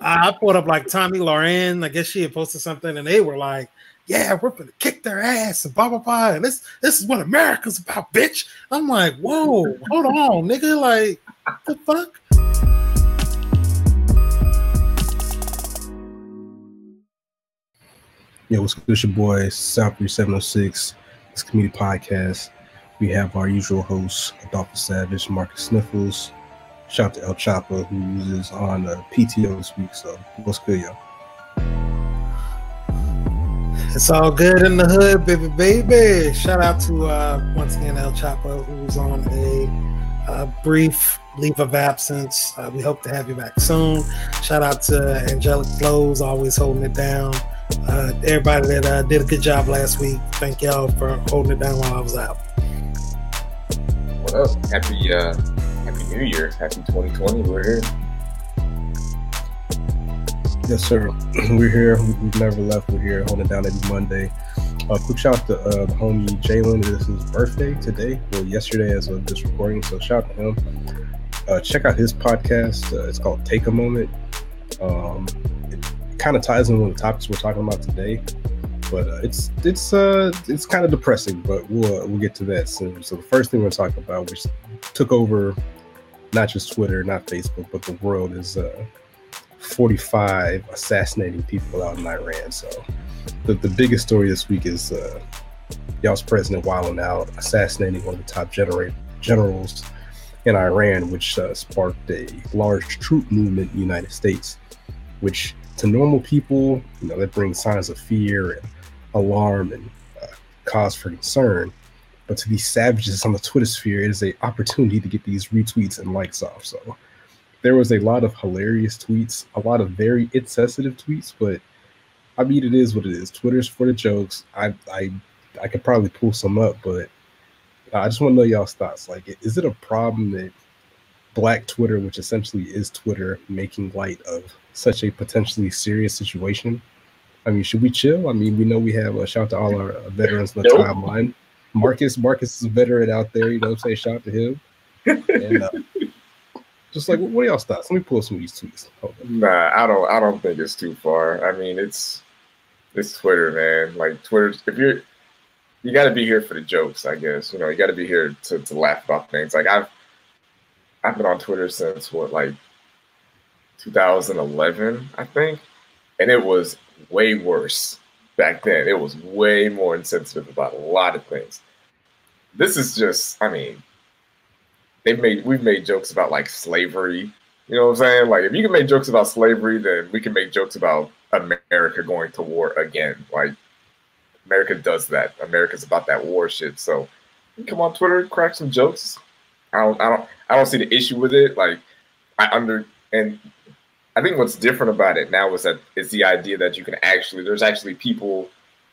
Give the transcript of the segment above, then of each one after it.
I pulled up like Tomi Lahren. I guess she had posted something, and they were like, "Yeah, we're gonna kick their ass and blah blah blah." And this this is what America's about, bitch. I'm like, whoa, hold on, nigga. Like, the fuck? Yo, what's good? It's your boy, South 3706. It's Committee Podcast. We have our usual hosts, Adolphus Savage, Marcus Sniffles. Shout out to El Chapo, who is on uh, PTO this week. So, what's good, yo? It's all good in the hood, baby, baby. Shout out to uh, once again El Chapo, who's on a uh, brief leave of absence. Uh, we hope to have you back soon. Shout out to Angelic Flows, always holding it down uh, everybody that uh, did a good job last week. Thank y'all for holding it down while I was out. What up? Happy uh, Happy New Year. Happy 2020. We're here. Yes, sir. We're here. We've never left. We're here holding down every Monday. Uh, quick shout out to uh, the homie Jalen. This is his birthday today. Well, yesterday as of this recording. So shout out to him. Uh, check out his podcast. Uh, it's called Take a Moment. Um, kind of ties in with the topics we're talking about today. But uh, it's it's uh it's kind of depressing, but we'll uh, we'll get to that soon. So the first thing we're talking about, which took over not just Twitter, not Facebook, but the world, is uh, 45 assassinating people out in Iran. So the, the biggest story this week is uh, y'all's president wilding out, assassinating one of the top genera- generals in Iran, which uh, sparked a large troop movement in the United States, which to normal people, you know, that brings signs of fear and alarm and uh, cause for concern. But to these savages on the Twitter sphere, it is an opportunity to get these retweets and likes off. So there was a lot of hilarious tweets, a lot of very insensitive tweets, but I mean, it is what it is. Twitter's for the jokes. I I I could probably pull some up, but uh, I just want to know y'all's thoughts. Like, is it a problem that Black Twitter, which essentially is Twitter, making light of such a potentially serious situation. I mean, should we chill? I mean, we know we have a shout out to all our uh, veterans on the nope. timeline. Marcus, Marcus is a veteran out there. You know, say shout out to him. And, uh, just like, what are y'all thoughts? Let me pull some of these tweets. Nah, I don't. I don't think it's too far. I mean, it's it's Twitter, man. Like Twitter, if you're you got to be here for the jokes, I guess. You know, you got to be here to, to laugh about things. Like I've I've been on Twitter since what, like 2011, I think, and it was way worse back then. It was way more insensitive about a lot of things. This is just, I mean, they've made we've made jokes about like slavery. You know what I'm saying? Like if you can make jokes about slavery, then we can make jokes about America going to war again. Like America does that. America's about that war shit. So come on Twitter, crack some jokes. I don't I don't I don't see the issue with it. Like I under and I think what's different about it now is that it's the idea that you can actually there's actually people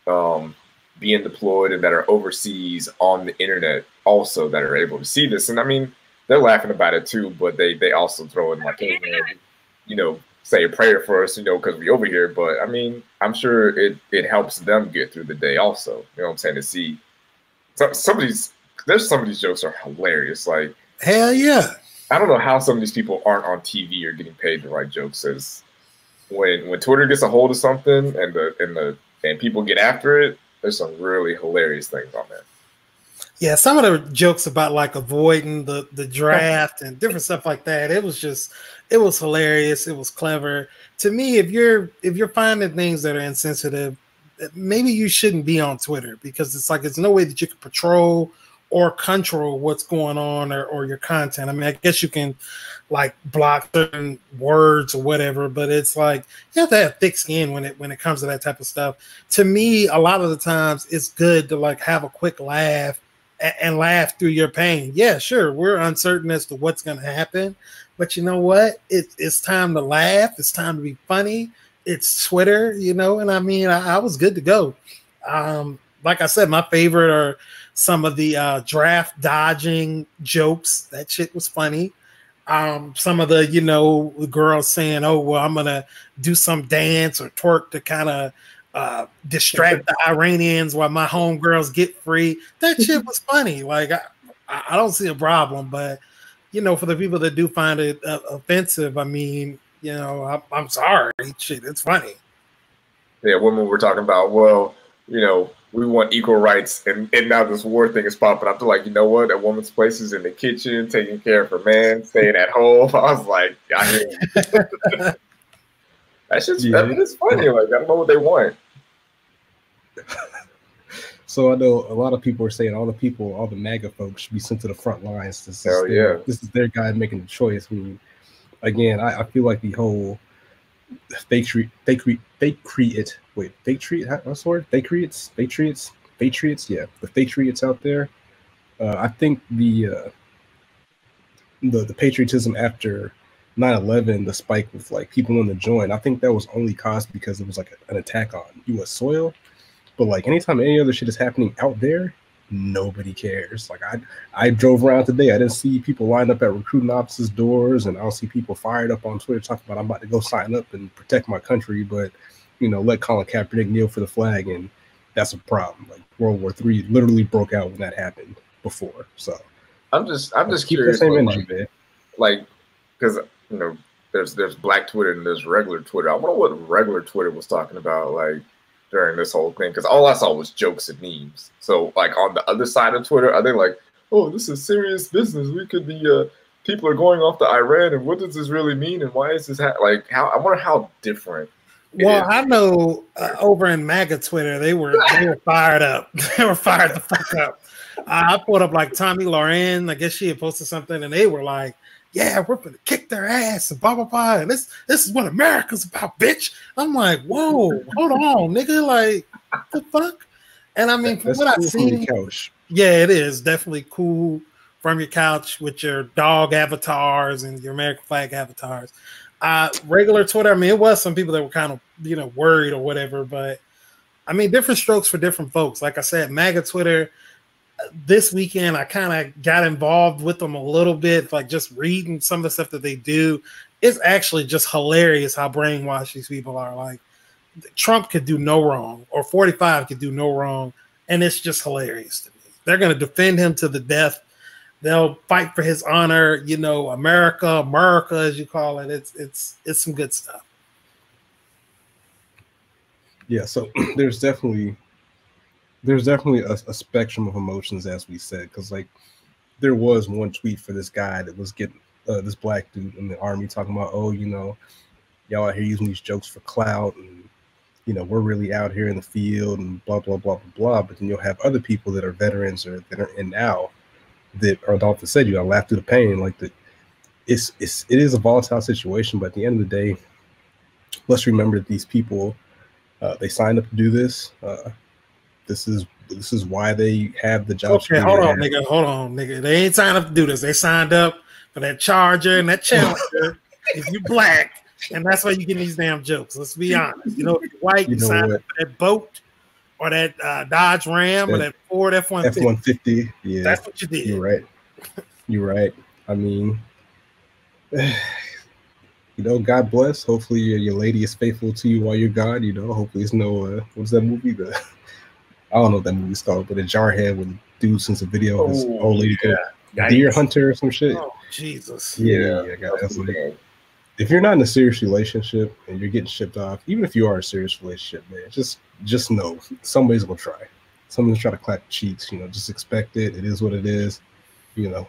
um, being deployed and that are overseas on the internet also that are able to see this. And I mean, they're laughing about it too, but they they also throw in like, hey man, you know, say a prayer for us, you know, because we over here. But I mean, I'm sure it it helps them get through the day also. You know what I'm saying? To see some, some of these there's some of these jokes are hilarious. Like hell yeah. I don't know how some of these people aren't on TV or getting paid to write jokes. As when when Twitter gets a hold of something and the and the and people get after it, there's some really hilarious things on there. Yeah, some of the jokes about like avoiding the the draft and different stuff like that. It was just it was hilarious. It was clever. To me, if you're if you're finding things that are insensitive, maybe you shouldn't be on Twitter because it's like it's no way that you can patrol or control what's going on or, or your content. I mean, I guess you can like block certain words or whatever, but it's like you have to have thick skin when it when it comes to that type of stuff. To me, a lot of the times it's good to like have a quick laugh and, and laugh through your pain. Yeah, sure, we're uncertain as to what's going to happen, but you know what? It, it's time to laugh. It's time to be funny. It's Twitter, you know, and I mean, I, I was good to go. Um, like I said, my favorite are some of the uh, draft dodging jokes. That shit was funny. Um, some of the, you know, the girls saying, "Oh, well, I'm gonna do some dance or twerk to kind of uh, distract the Iranians while my homegirls get free." That shit was funny. Like, I, I don't see a problem, but you know, for the people that do find it uh, offensive, I mean, You know, I, I'm sorry. Shit, it's funny. Yeah, women were talking about, well, you know, we want equal rights, and, and now this war thing is popping up. They're like, you know what? A woman's place is in the kitchen, taking care of her man, staying at home. I was like, I mean, that's just yeah. it's funny. Like, I don't know what they want. So I know a lot of people are saying all the people, all the MAGA folks should be sent to the front lines. This Hell is their, yeah. This is their guy making the choice. I mean, again, I, I feel like the whole fake fake create, wait, treat, what's the word? Creates, patriots, patriots, yeah, the patriots out there. Uh, I think the uh, the the patriotism after 9-11, the spike with like people in the join, I think that was only caused because it was like an attack on U.S. soil but like anytime any other shit is happening out there, nobody cares. Like I I drove around today, I didn't see people lined up at recruiting offices doors, and I don't see people fired up on Twitter talking about I'm about to go sign up and protect my country, but you know, let Colin Kaepernick kneel for the flag, and that's a problem. Like World War Three literally broke out when that happened before. So I'm just I'm just keep curious. The same energy, like, man. Like because you know there's there's black Twitter and there's regular Twitter. I wonder what regular Twitter was talking about. Like during this whole thing because all I saw was jokes and memes. So like on the other side of Twitter, are they like, oh, this is serious business. We could be uh people are going off to Iran and what does this really mean and why is this ha-? like how I wonder how different well, I know uh, over in MAGA Twitter, they were they were fired up. they were fired the fuck up. Uh, I put up like Tomi Lahren. I guess she had posted something, and they were like, yeah, we're gonna kick their ass and blah blah blah. And this this is what America's about, bitch. I'm like, whoa, hold on, nigga, like the fuck. And I mean, from what cool I've seen, yeah, it is definitely cool from your couch with your dog avatars and your American flag avatars. Uh, regular Twitter, I mean, it was some people that were kind of you know worried or whatever, but I mean, different strokes for different folks. Like I said, MAGA Twitter this weekend I kind of got involved with them a little bit, like just reading some of the stuff that they do. It's actually just hilarious how brainwashed these people are. Like Trump could do no wrong, or 45 could do no wrong, and it's just hilarious to me. They're going to defend him to the death. They'll fight for his honor. You know, America, America, as you call it. It's it's it's some good stuff. Yeah, so there's definitely there's definitely a, a spectrum of emotions, as we said, because like there was one tweet for this guy that was getting uh, this black dude in the army talking about, oh, you know, y'all out here using these jokes for clout, and you know, we're really out here in the field, and blah blah blah blah blah. But then you'll have other people that are veterans or that are in now that are opposite said you gotta laugh through the pain. Like the it's it's it is a volatile situation, but at the end of the day, let's remember that these people uh, they signed up to do this. Uh, this is this is why they have the job. Okay, hold on, nigga. Hold on, nigga. They ain't signed up to do this. They signed up for that Charger and that Challenger. if you black, and that's why you get these damn jokes. Let's be honest. You know, if you're white, you, sign what? up for that boat or that uh, Dodge Ram that, or that Ford F one F one fifty. Yeah, that's what you did. You're right. You're right. I mean, you know, God bless. Hopefully, your, your lady is faithful to you while you're gone. You know, hopefully, it's no uh, what's that movie? The I don't know what that movie's called, but a jarhead with dude since a video of his oh, old lady yeah. deer hunter or some shit. Oh, Jesus. Yeah, yeah, yeah if you're not in a serious relationship and you're getting shipped off, even if you are in a serious relationship, man, just just know somebody's gonna try. Somebody's trying to clap cheeks, you know, just expect it. It is what it is. You know,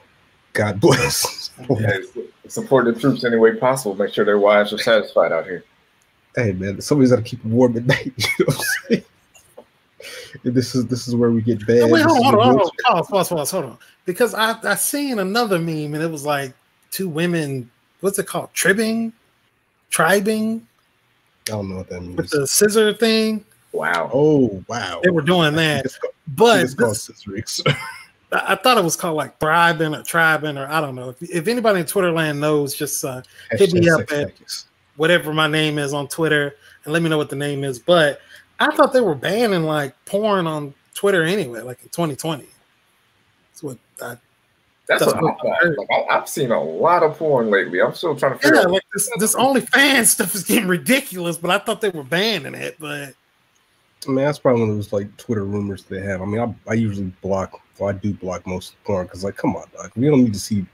God bless. yeah, support the troops any way possible. Make sure their wives are satisfied out here. Hey man, somebody's gotta keep warm at night. You know what I'm saying? this is this is where we get bad. wait, hold on, hold on, hold on, pause, pause, hold on. Because I I seen another meme and it was like two women. What's it called? Tribbing, tribing. I don't know what that means. With the scissor thing. Wow. Oh wow. They were doing that, called, but this, I thought it was called like thriving or tribing or I don't know. If, if anybody in Twitter land knows, just uh, hit me up at whatever my name is on Twitter and let me know what the name is. But I thought they were banning like porn on Twitter anyway, like in 2020. That's what I. That's, that's what, what I Like, I, have seen a lot of porn lately. I'm still trying to figure yeah, out. like this, this OnlyFans stuff is getting ridiculous, but I thought they were banning it. But I mean, that's probably one of those like Twitter rumors they have. I mean, I, I usually block, well, I do block most porn because, like, come on, like, we don't need to see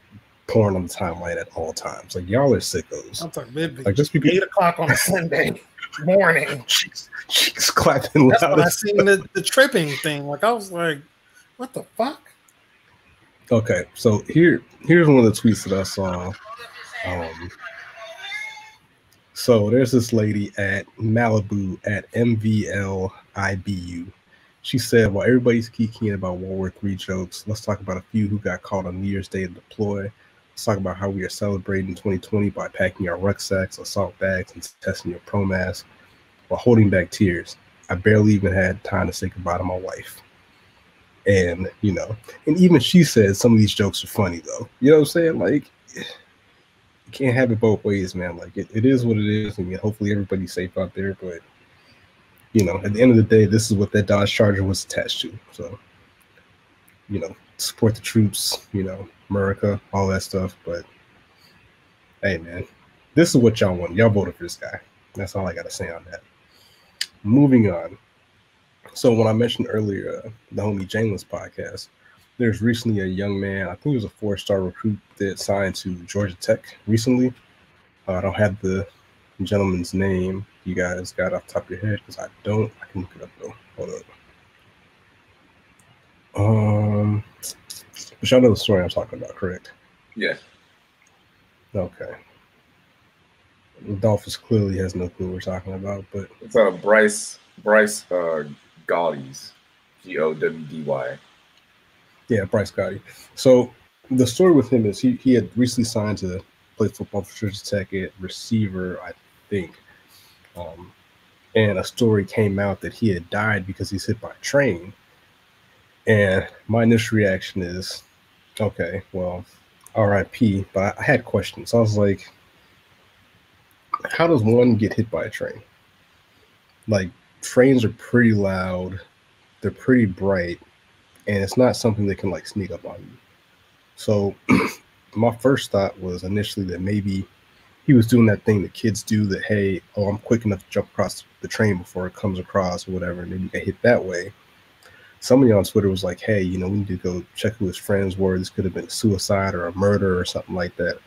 porn on the timeline at all times. Like y'all are sickos. I'm talking midweek. Like just because eight o'clock on a Sunday morning. she's, she's clapping That's loud. when I seen the, the tripping thing. Like I was like, what the fuck? Okay, so here here's one of the tweets that I saw. Um, so there's this lady at Malibu at MVLIBU. She said, while everybody's geeking about World War III jokes, let's talk about a few who got caught on New Year's Day to deploy. Let's talk about how we are celebrating 2020 by packing our rucksacks, assault bags, and testing your pro mask while holding back tears. I barely even had time to say goodbye to my wife. And, you know, and even she said some of these jokes are funny though. You know what I'm saying? Like you can't have it both ways, man. Like it, it is what it is. Mean, hopefully everybody's safe out there, but you know, at the end of the day, this is what that Dodge Charger was attached to. So, you know, support the troops, you know, America, all that stuff. But hey man, this is what y'all want. Y'all voted for this guy. That's all I gotta say on that. Moving on. So when I mentioned earlier uh, the homie Jalen's podcast, there's recently a young man, I think he was a four-star recruit that signed to Georgia Tech recently. Uh, I don't have the gentleman's name. You guys got off top of your head because I don't. I can look it up though. Hold up. Um, but y'all know the story I'm talking about, correct? Yeah. Okay. Dolphus clearly has no clue what we're talking about, but It's uh Bryce Bryce uh Gowdy's G O W D Y. Yeah, Bryce Gowdy. So the story with him is he, he had recently signed to play football for Georgia Tech at receiver, I think. Um, and a story came out that he had died because he's hit by a train. And my initial reaction is, okay, well, RIP. But I, had questions. I was like, how does one get hit by a train? Like trains are pretty loud, they're pretty bright and it's not something that can like sneak up on you. So my first thought was initially that maybe he was doing that thing that kids do that hey, oh, I'm quick enough to jump across the train before it comes across or whatever, and then you get hit that way. Somebody on Twitter was like, hey, you know, we need to go check who his friends were. This could have been a suicide or a murder or something like that.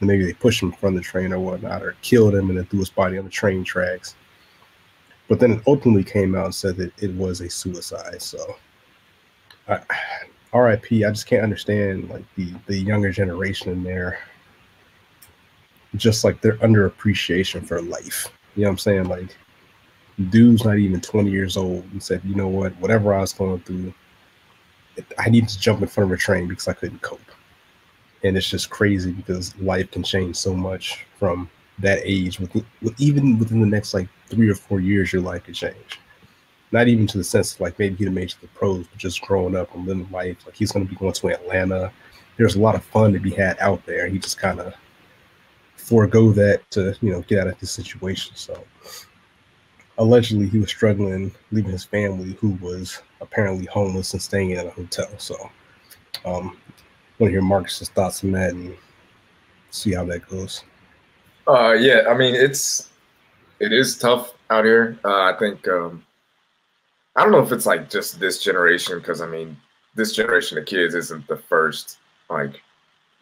And maybe they pushed him from the train or whatnot, or killed him and then threw his body on the train tracks. But then it ultimately came out and said that it was a suicide. So I, RIP. I just can't understand like the the younger generation in there. Just like their underappreciation for life. You know what I'm saying? Like, dude's not even 20 years old and said, you know what, whatever I was going through, I needed to jump in front of a train because I couldn't cope. And it's just crazy because life can change so much from that age. With, even within the next like three or four years, your life could change not even to the sense of like maybe he'd have made to the pros, but just growing up and living life. Like he's going to be going to Atlanta. There's a lot of fun to be had out there. He just kind of forego that to you know get out of this situation. So allegedly he was struggling leaving his family, who was apparently homeless and staying in a hotel. So um, want to hear Marcus's thoughts on that and see how that goes. Uh, yeah, I mean it's it is tough out here. Uh, I think um, I don't know if it's like just this generation because I mean this generation of kids isn't the first like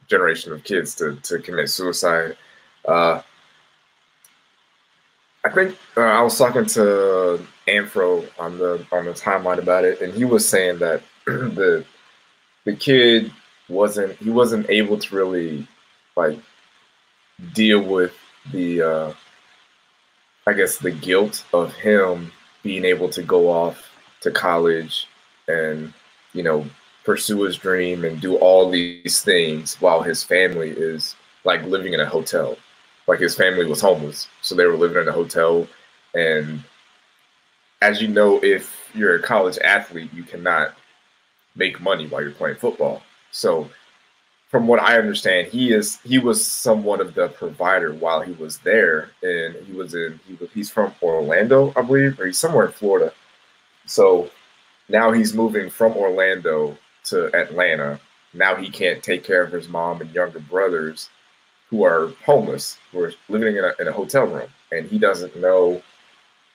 generation of kids to to commit suicide. Uh, I think uh, I was talking to Anfro on the on the timeline about it, and he was saying that the the kid wasn't he wasn't able to really like deal with the uh I guess the guilt of him being able to go off to college and you know pursue his dream and do all these things while his family is like living in a hotel like his family was homeless so they were living in a hotel and as you know if you're a college athlete you cannot make money while you're playing football so from what I understand, he is he was somewhat of the provider while he was there, and he was in he was, he's from Orlando, I believe, or he's somewhere in Florida. So now he's moving from Orlando to Atlanta. Now he can't take care of his mom and younger brothers who are homeless, who are living in a, in a hotel room, and he doesn't know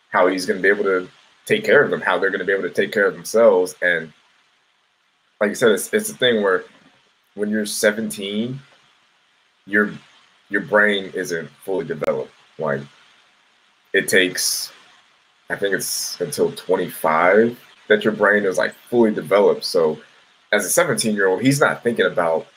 how he's going to be able to take care of them, how they're going to be able to take care of themselves, and like I said, it's it's a thing where when you're 17 your your brain isn't fully developed. Like it takes, I think it's until 25 that your brain is like fully developed. So as a 17 year old, he's not thinking about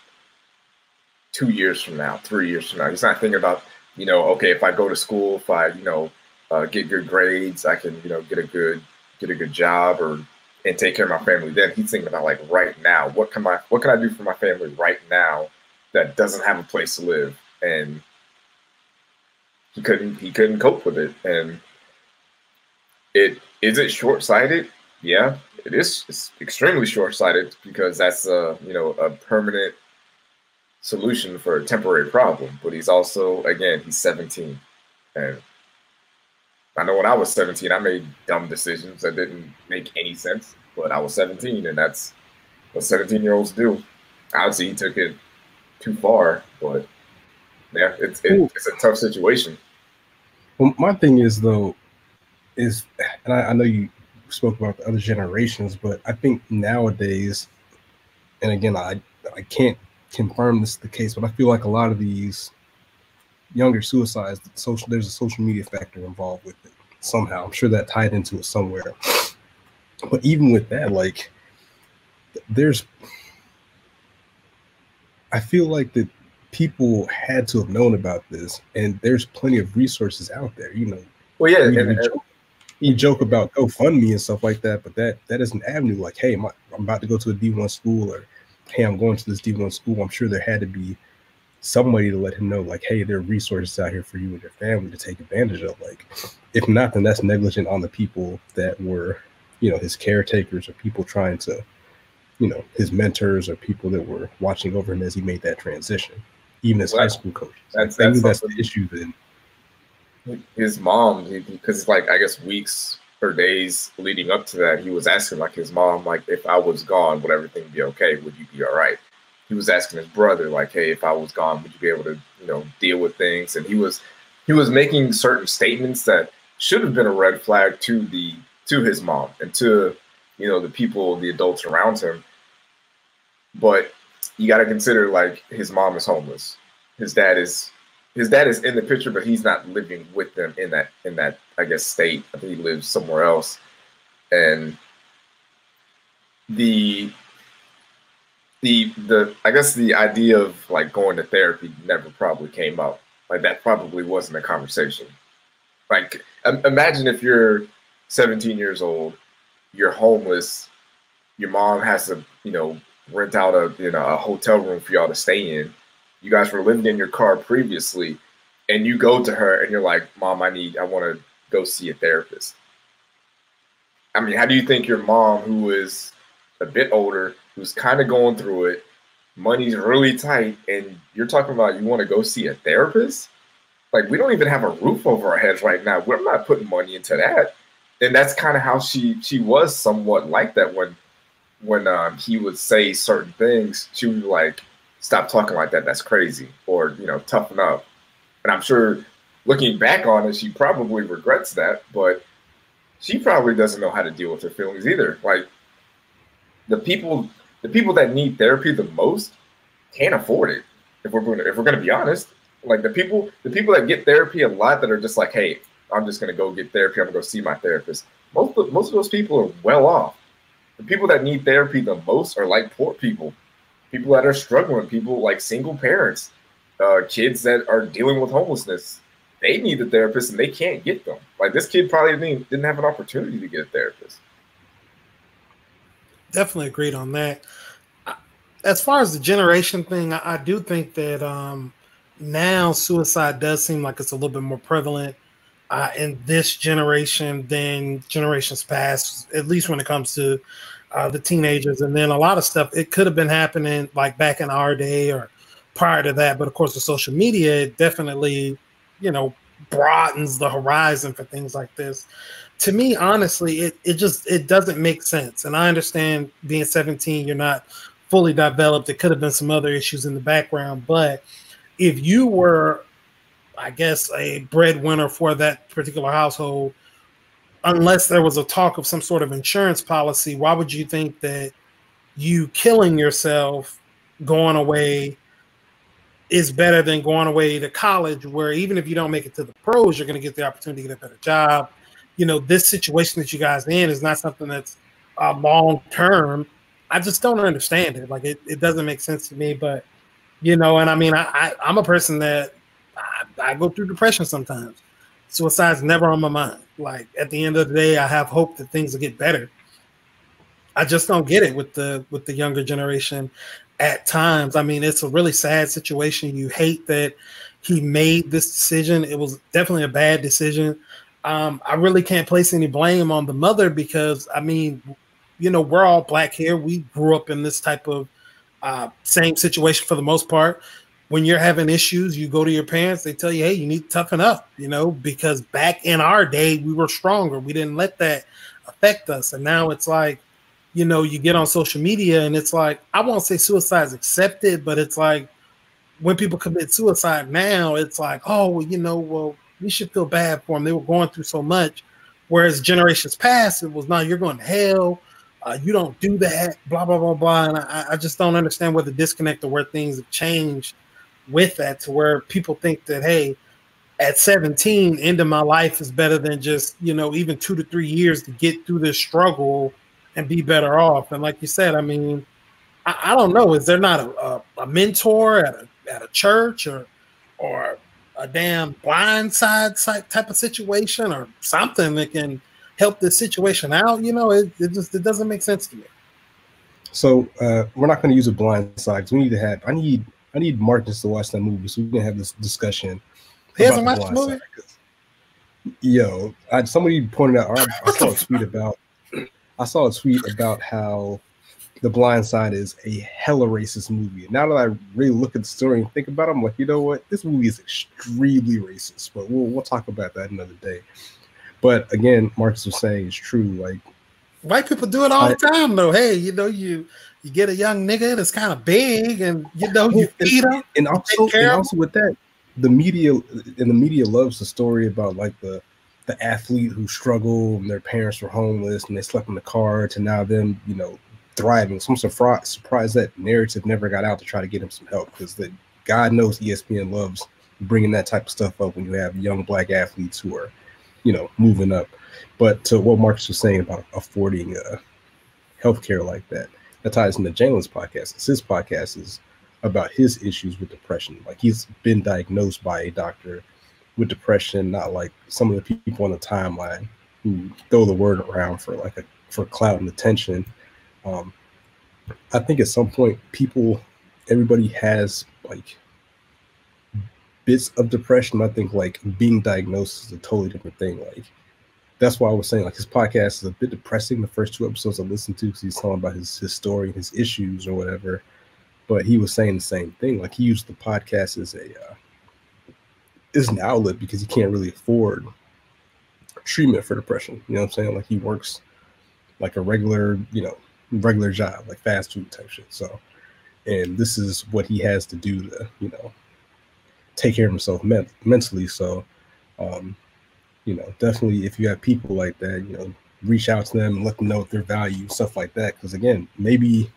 two years from now, three years from now. He's not thinking about, you know, okay, if I go to school, if I, you know, uh, get good grades, I can, you know, get a good get a good job or and take care of my family. Then he's thinking about like right now, what can I what can I do for my family right now that doesn't have a place to live? And he couldn't he couldn't cope with it. And it is it short sighted? Yeah, it is. It's extremely short sighted because that's a you know a permanent solution for a temporary problem. But he's also again he's 17, and I know when I was 17, I made dumb decisions that didn't make any sense. But I was 17, and that's what 17 year olds do. Obviously, he took it too far, but yeah, it's it, it's a tough situation. Well, my thing is though, is and I, I know you spoke about the other generations, but I think nowadays, and again, I I can't confirm this is the case, but I feel like a lot of these younger suicides, social there's a social media factor involved with it somehow. I'm sure that tied into it somewhere. But even with that, like there's I feel like that people had to have known about this, and there's plenty of resources out there. You know, well, yeah, you, and, joke, you joke about GoFundMe and stuff like that, but that that is an avenue. Like, hey, I'm, I'm about to go to a D1 school, or hey, I'm going to this D1 school. I'm sure there had to be somebody to let him know, like, hey, there are resources out here for you and your family to take advantage of. Like, if not, then that's negligent on the people that were, you know, his caretakers or people trying to, you know, his mentors or people that were watching over him as he made that transition even as high school coaches. That's, that's, that's the issue then. His mom, because like I guess weeks or days leading up to that, he was asking like his mom, like if I was gone, would everything be okay? Would you be all right? He was asking his brother, like, hey, if I was gone, would you be able to, you know, deal with things? And he was he was making certain statements that should have been a red flag to the to his mom and to you know the people, the adults around him. But you got to consider like his mom is homeless. His dad is his dad is in the picture, but he's not living with them in that in that I guess state. I think he lives somewhere else. And the the the I guess the idea of like going to therapy never probably came up. Like that probably wasn't a conversation. Like imagine if you're 17 years old, you're homeless, your mom has to, you know, rent out a you know a hotel room for y'all to stay in. You guys were living in your car previously, and you go to her and you're like, "Mom, I need, I want to go see a therapist." I mean, how do you think your mom, who is a bit older, who's kind of going through it, money's really tight, and you're talking about you want to go see a therapist? Like, we don't even have a roof over our heads right now. We're not putting money into that. And that's kind of how she she was somewhat like that when when um, he would say certain things, she would be like, "Stop talking like that. That's crazy," or you know, "Toughen up." And I'm sure, looking back on it, she probably regrets that, but she probably doesn't know how to deal with her feelings either. Like the people, the people that need therapy the most can't afford it. If we're to, if we're to be honest, like the people, the people that get therapy a lot that are just like, "Hey, I'm just to go get therapy. I'm to go see my therapist." Most of, most of those people are well off the people that need therapy the most are like poor people, people that are struggling, people like single parents, uh, kids that are dealing with homelessness. They need a therapist and they can't get them. Like this kid probably didn't, didn't have an opportunity to get a therapist. Definitely agreed on that. As far as the generation thing, I, I do think that um, now suicide does seem like it's a little bit more prevalent uh, in this generation than generations past, at least when it comes to uh, the teenagers. And then a lot of stuff, it could have been happening like back in our day or prior to that. But of course, the social media definitely, you know, broadens the horizon for things like this. To me, honestly, it, it just it doesn't make sense. And I understand being 17, you're not fully developed. It could have been some other issues in the background, but if you were I guess, a breadwinner for that particular household, unless there was a talk of some sort of insurance policy, why would you think that you killing yourself, going away, is better than going away to college, where even if you don't make it to the pros, you're going to get the opportunity to get a better job. You know, this situation that you guys in is not something that's uh, long term. I just don't understand it. Like it, it doesn't make sense to me. But you know, and I mean, I, I I'm a person that I, I go through depression sometimes. Suicide's never on my mind. Like at the end of the day, I have hope that things will get better. I just don't get it with the with the younger generation at times. I mean, it's a really sad situation. You hate that he made this decision. It was definitely a bad decision. Um, I really can't place any blame on the mother because I mean, you know, we're all black here. We grew up in this type of uh, same situation for the most part. When you're having issues, you go to your parents. They tell you, "Hey, you need to toughen up," you know, because back in our day, we were stronger. We didn't let that affect us, and now it's like you know, you get on social media and it's like, I won't say suicide is accepted, but it's like when people commit suicide now, it's like, oh, well, you know, well, we should feel bad for them. They were going through so much. Whereas generations past, it was, no, you're going to hell. Uh, you don't do that, blah, blah, blah, blah. And I, I just don't understand where the disconnect or where things have changed with that to where people think that, hey, at 17, end of my life is better than just, you know, even two to three years to get through this struggle and be better off. And like you said, I mean, I, I don't know. Is there not a, a, a, mentor at a at a church or or a damn blindside type of situation or something that can help this situation out? You know, it, it just it doesn't make sense to me. So uh, we're not going to use a blind side. We need to have. I need I need Marcus to watch that movie so we can have this discussion. He hasn't watched the movie. Yo, I, somebody pointed out. I, I saw a tweet about I saw a tweet about how The Blind Side is a hella racist movie. Now that I really look at the story and think about it, I'm like, you know what? This movie is extremely racist, but we'll we'll talk about that another day. But again, Marcus was saying it's true. Like white people do it all I, the time, though. Hey, you know, you you get a young nigga that's kind of big, and you know, you feed him, and also, and also with that, the media and the media loves the story about like the the athlete who struggled and their parents were homeless and they slept in the car to now them, you know, thriving. So I'm surprised, surprised that narrative never got out to try to get him some help because the God knows ESPN loves bringing that type of stuff up when you have young black athletes who are, you know, moving up. But to what Marcus was saying about affording uh, healthcare like that, that ties into Jalen's podcast. His podcast is about his issues with depression. Like he's been diagnosed by a doctor with depression, not like some of the people on the timeline who throw the word around for like a for clout and attention. Um, I think at some point, people, everybody has like bits of depression. I think like being diagnosed is a totally different thing. Like that's why I was saying like his podcast is a bit depressing. The first two episodes I listened to because he's talking about his his story and his issues or whatever. But he was saying the same thing. Like he used the podcast as a uh, is an outlet because he can't really afford treatment for depression. You know what I'm saying? Like he works like a regular, you know, regular job, like fast food type shit. So, and this is what he has to do to, you know, take care of himself men- mentally. So, um, you know, definitely if you have people like that, you know, reach out to them and let them know their value, stuff like that. Because again, maybe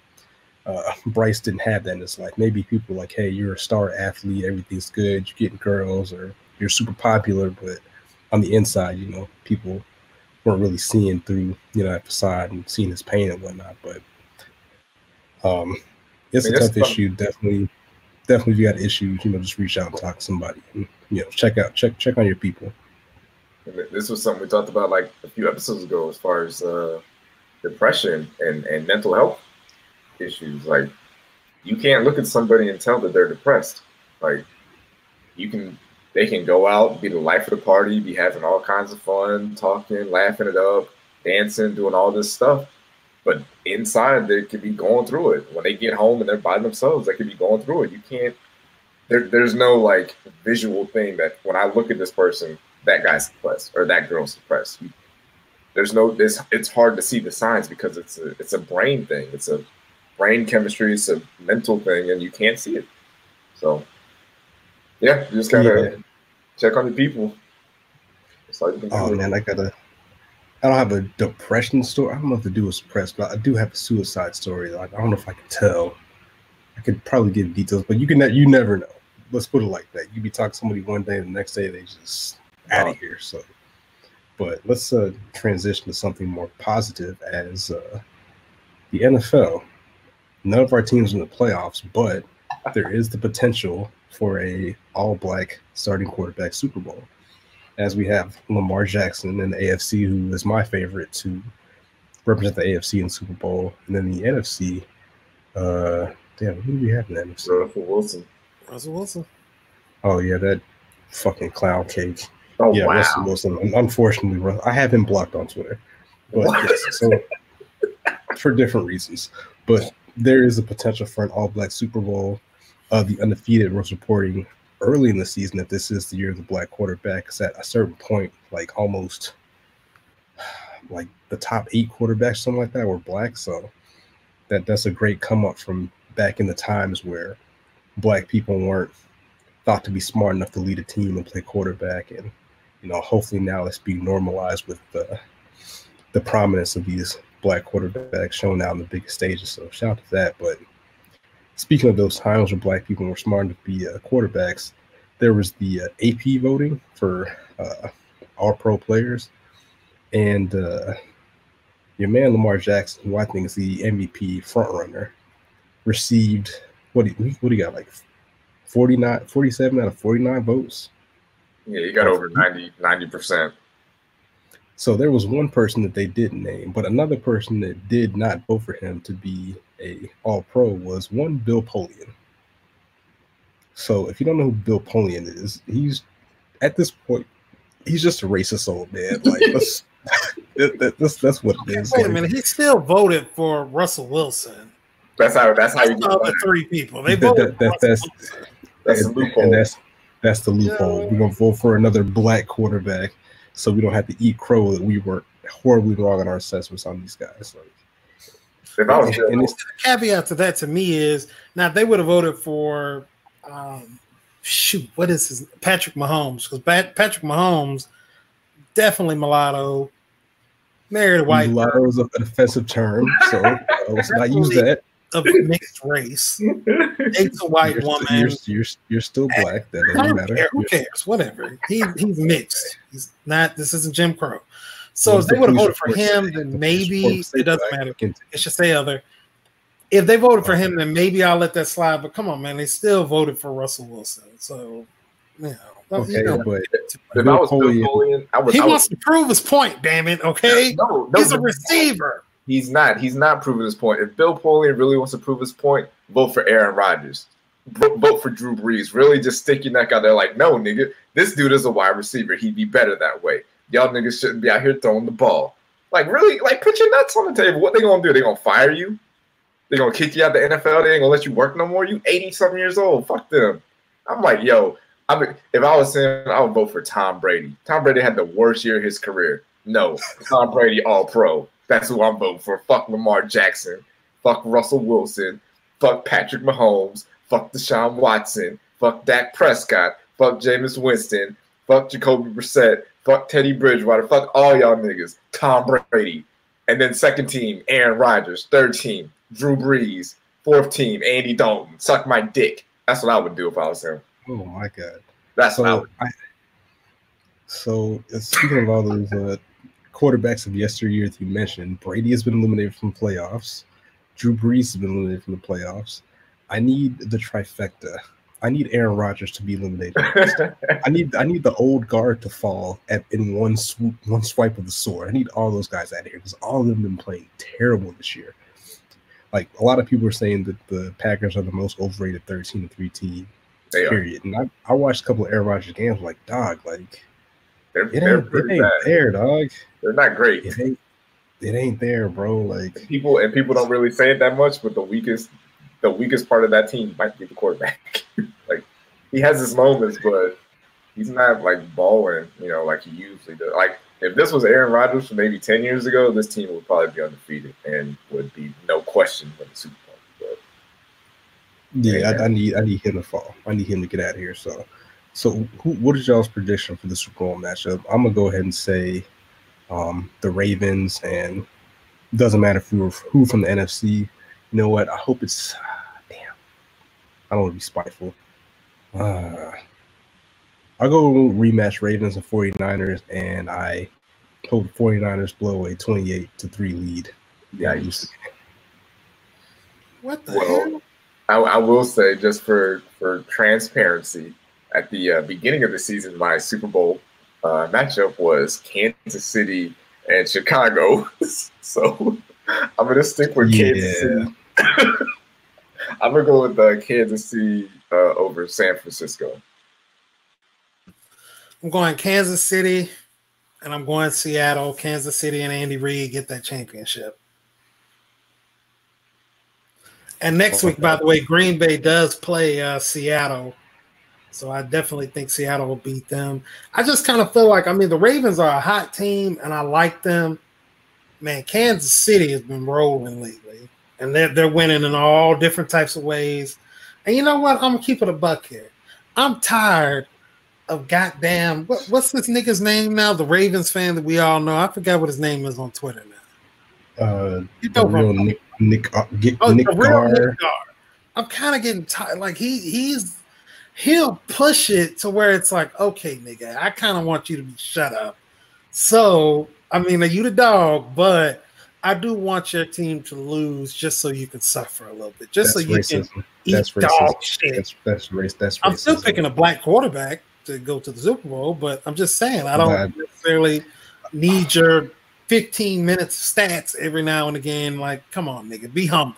uh, Bryce didn't have that in his life. Maybe people like, hey, you're a star athlete, everything's good, you're getting girls, or you're super popular, but on the inside, you know, people weren't really seeing through, you know, that facade and seeing his pain and whatnot. But um, it's I mean, a tough issue. Definitely, definitely, if you got issues, you know, just reach out and talk to somebody. And, you know, check out, check, check on your people. This was something we talked about like a few episodes ago, as far as uh, depression and and mental health issues. Like you can't look at somebody and tell that they're depressed. Like you can they can go out, be the life of the party, be having all kinds of fun, talking, laughing it up, dancing, doing all this stuff. But inside they could be going through it. When they get home and they're by themselves, they could be going through it. You can't there, there's no like visual thing that when I look at this person, that guy's depressed or that girl's depressed. There's no this it's hard to see the signs because it's a it's a brain thing. It's a brain chemistry, it's a mental thing, and you can't see it. So, yeah, you just gotta yeah. check on the people. It's like, Oh man, I gotta. I don't have a depression story. I don't know if to do with suppressed, but I do have a suicide story. Like I don't know if I can tell. I could probably give details, but you can. You never know. let's put it like that. You be talking to somebody one day, and the next day they just out of here. So, but let's uh, transition to something more positive as uh, the NFL. None of our teams in the playoffs, but there is the potential for a all-black starting quarterback Super Bowl, as we have Lamar Jackson in the AFC, who is my favorite to represent the AFC in Super Bowl, and then the NFC. Uh, damn, who do we have in the NFC? Russell Wilson. Russell Wilson. Oh yeah, that fucking clown cake. Oh yeah, wow. Russell Wilson. Unfortunately, I have him blocked on Twitter, but yes, so for different reasons. But there is a potential for an all-black Super Bowl. Uh, the undefeated was reporting early in the season that this is the year of the black quarterback. Because at a certain point, like almost like the top eight quarterbacks, something like that, were black. So that that's a great come up from back in the times where black people weren't thought to be smart enough to lead a team and play quarterback. And you know, hopefully now it's being normalized with the the prominence of these black quarterbacks shown out on the biggest stages. So shout out to that. But speaking of those times where black people were smart enough to be uh, quarterbacks, there was the uh, AP voting for uh, all pro players, and uh, your man Lamar Jackson, who I think is the MVP frontrunner, received what do you, what do you got like 49 47 out of 49 votes Yeah, you got over 90 percent. so there was one person that they didn't name but another person that did not vote for him to be a all pro was one bill polian so if you don't know who bill polian is he's at this point he's just a racist old man like that's that, that- that's, that's what it is Wait a minute. He still voted for Russell Wilson. That's how. That's how you That's the do other it. three people. They voted that- for that- Russell that's- Wilson. That's the and, loophole. and that's that's the loophole. Yeah. We're gonna vote for another black quarterback, so we don't have to eat crow that we were horribly wrong in our assessments on these guys. Like, if I was and it's, The caveat to that to me is now they would have voted for um, shoot, what is his Patrick Mahomes? Because Patrick Mahomes definitely mulatto, married a white mulatto is an offensive term, so uh, let's not use that. Of mixed race. Dates a white You're, woman. you're, you're, you're still black. That doesn't matter. care. Who cares? Whatever. He he's mixed. He's not. This isn't Jim Crow. So Well, if they would have voted for him, say- then the maybe it doesn't matter. Can- It should say other. If they voted for him, then maybe I'll let that slide. But come on, man, they still voted for Russell Wilson. So, you know, don't- you Okay, know. but if I was Bill Polian- Polian, I would. he I would wants to prove his point. Damn it. Okay, no, no, he's a no. receiver. He's not. He's not proving his point. If Bill Polian really wants to prove his point, vote for Aaron Rodgers. Vote, for Drew Brees. Really, just stick your neck out there. Like, no, nigga, this dude is a wide receiver. He'd be better that way. Y'all niggas shouldn't be out here throwing the ball. Like, really, like, put your nuts on the table. What they gonna do? They gonna fire you? They gonna kick you out of the NFL? They ain't gonna let you work no more. You eighty something years old. Fuck them. I'm like, yo, I mean, if I was him, I would vote for Tom Brady. Tom Brady had the worst year of his career. No, Tom Brady, all pro. That's who I'm voting for. Fuck Lamar Jackson. Fuck Russell Wilson. Fuck Patrick Mahomes. Fuck Deshaun Watson. Fuck Dak Prescott. Fuck Jameis Winston. Fuck Jacoby Brissett. Fuck Teddy Bridgewater. Fuck all y'all niggas. Tom Brady. And then second team, Aaron Rodgers. Third team, Drew Brees. Fourth team, Andy Dalton. Suck my dick. That's what I would do if I was him. oh my god. That's what I So, would. I, so speaking of all those uh, quarterbacks of yesteryear that you mentioned, Brady has been eliminated from playoffs. Drew Brees has been eliminated from the playoffs. I need the trifecta. I need Aaron Rodgers to be eliminated. I need I need the old guard to fall at in one swoop, one swipe of the sword. I need all those guys out of here because all of them have been playing terrible this year. Like a lot of people are saying that the Packers are the most overrated 13 3 team they are. period. And I, I watched a couple of Aaron Rodgers games, like, dog, like They're, it they're ain't, it ain't bad. there, dog. They're not great. It ain't it ain't there, bro. Like people and people don't really say it that much, but the weakest the weakest part of that team might be the quarterback. like he has his moments, but he's not like balling, you know, like he usually does. Like if this was Aaron Rodgers from maybe ten years ago, this team would probably be undefeated and would be no question for the Super Bowl. But yeah, I, I need I need him to fall. I need him to get out of here. So so who, what is y'all's prediction for the Super Bowl matchup? I'm gonna go ahead and say um the Ravens and doesn't matter who who from the NFC. You know what? I hope it's damn. I don't want to be spiteful. Uh, I'll go rematch Ravens and 49ers, and I hope 49ers blow a 28 to 3 lead. Yeah, I used to. What the Well, hell? I, I will say, just for for transparency, at the uh, beginning of the season, my Super Bowl uh, matchup was Kansas City and Chicago. so I'm gonna stick with Kansas City. I'm gonna go with uh, Kansas City uh, over San Francisco. I'm going Kansas City, and I'm going Seattle. Kansas City and Andy Reid get that championship. And next week, by the way, Green Bay does play uh, Seattle. So I definitely think Seattle will beat them. I just kind of feel like, I mean, the Ravens are a hot team and I like them. Man, Kansas City has been rolling lately. And they're, they're winning in all different types of ways. And you know what? I'm going to keep it a buck here. I'm tired of goddamn, what, what's this nigga's name now? The Ravens fan that we all know. I forgot what his name is on Twitter now. Uh, You the know real Nick, Nick, uh, get, Oh, Nick Carr. Nick Carr. I'm kind of getting tired. Like he he's he'll push it to where it's like, okay, nigga, I kind of want you to be shut up. So I mean, are you the dog, but I do want your team to lose just so you can suffer a little bit, just That's so you can eat That's dog shit. That's that's race. That's I'm still picking a black quarterback to go to the Super Bowl, but I'm just saying I don't Nah. necessarily need your 15 minutes of stats every now and again. Like, come on, nigga, be humble.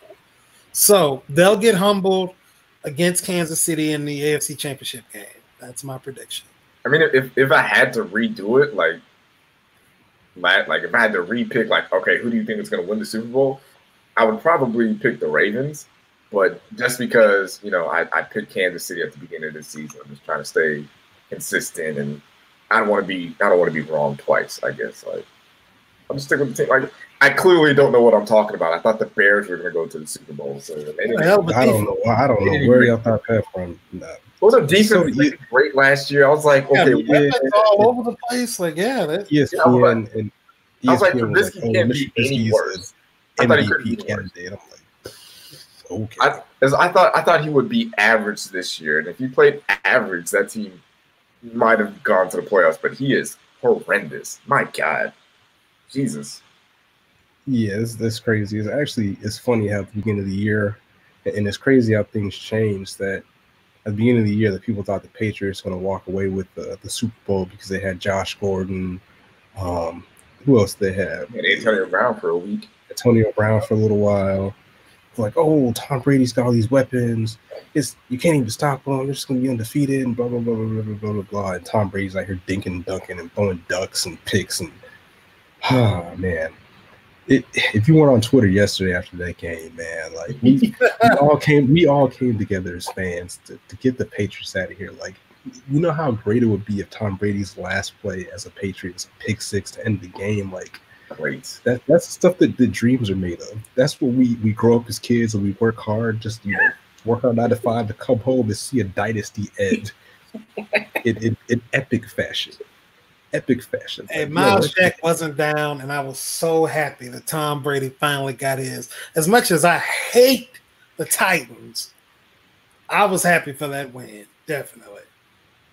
So they'll get humbled against Kansas City in the AFC Championship game. That's my prediction. I mean, if if I had to redo it, like, like, if I had to repick, like, okay, who do you think is going to win the Super Bowl? I would probably pick the Ravens, but just because you know I, I picked Kansas City at the beginning of the season, I'm just trying to stay consistent, and I don't want to be I don't want to be wrong twice. I guess like I'm just sticking with the team. Like I clearly don't know what I'm talking about. I thought the Bears were going to go to the Super Bowl, so they didn't. Hell of a I don't know. I don't know where y'all thought that from. Nah. What was their defense So, was great last year? I was like, Yeah, okay, weapons yeah. all over the place. Like, yeah, that, ESPN Yeah, I was like- and I was like, ESPN Trubisky oh, can't Mitch be any worse. I thought he couldn't MVP be candidate. I'm like, okay. I, as I thought, I thought he would be average this year, and if he played average, that team might have gone to the playoffs. But he is horrendous. My God, Jesus. Yeah, it's, that's crazy. It's actually it's funny how at the beginning of the year, and it's crazy how things change. That at the beginning of the year, that people thought the Patriots were going to walk away with the, the Super Bowl because they had Josh Gordon. Um, who else they had? And Antonio Brown for a week. Antonio Brown for a little while. Like, oh, Tom Brady's got all these weapons. It's you can't even stop them. They're just gonna be undefeated and blah blah blah blah blah blah blah blah. blah. And Tom Brady's out here dinking dunking and throwing ducks and picks and ah man. It, if you weren't on Twitter yesterday after that game, man, like we, we all came we all came together as fans to, to get the Patriots out of here. Like you know how great it would be if Tom Brady's last play as a Patriot is a pick six to end the game. Like Great. that that's the stuff that the dreams are made of. That's what we we grow up as kids and we work hard, just you know, work our nine to five to come home and see a dynasty end in, in, in epic fashion. Epic fashion. Hey, Like, Myles Jack wasn't down, and I was so happy that Tom Brady finally got his. As much as I hate the Titans, I was happy for that win, definitely.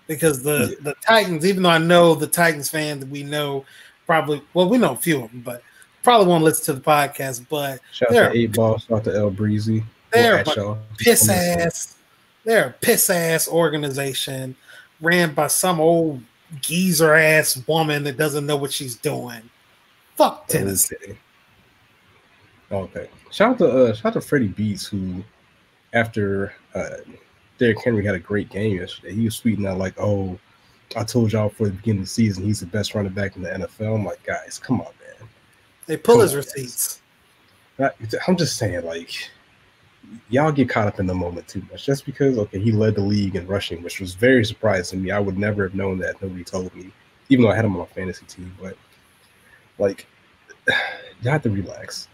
Because the, the Titans, even though I know the Titans fan that we know probably, well, we know a few of them, but probably won't listen to the podcast, but Shout to Eight Ball, shout out to El Breezy. They're a piss ass. They're a piss ass organization ran by some old geezer ass woman that doesn't know what she's doing. Fuck Tennessee. Okay. Shout out to uh, shout out to Freddie Beats who, after uh, Derrick Henry had a great game yesterday, he was tweeting out like, "Oh, I told y'all for the beginning of the season he's the best running back in the NFL." I'm like, guys, come on, man. They pull his on. receipts. I'm just saying, like, y'all get caught up in the moment too much. Just because, okay, he led the league in rushing, which was very surprising to me. I would never have known that. Nobody told me, even though I had him on my fantasy team. But like, you have to relax.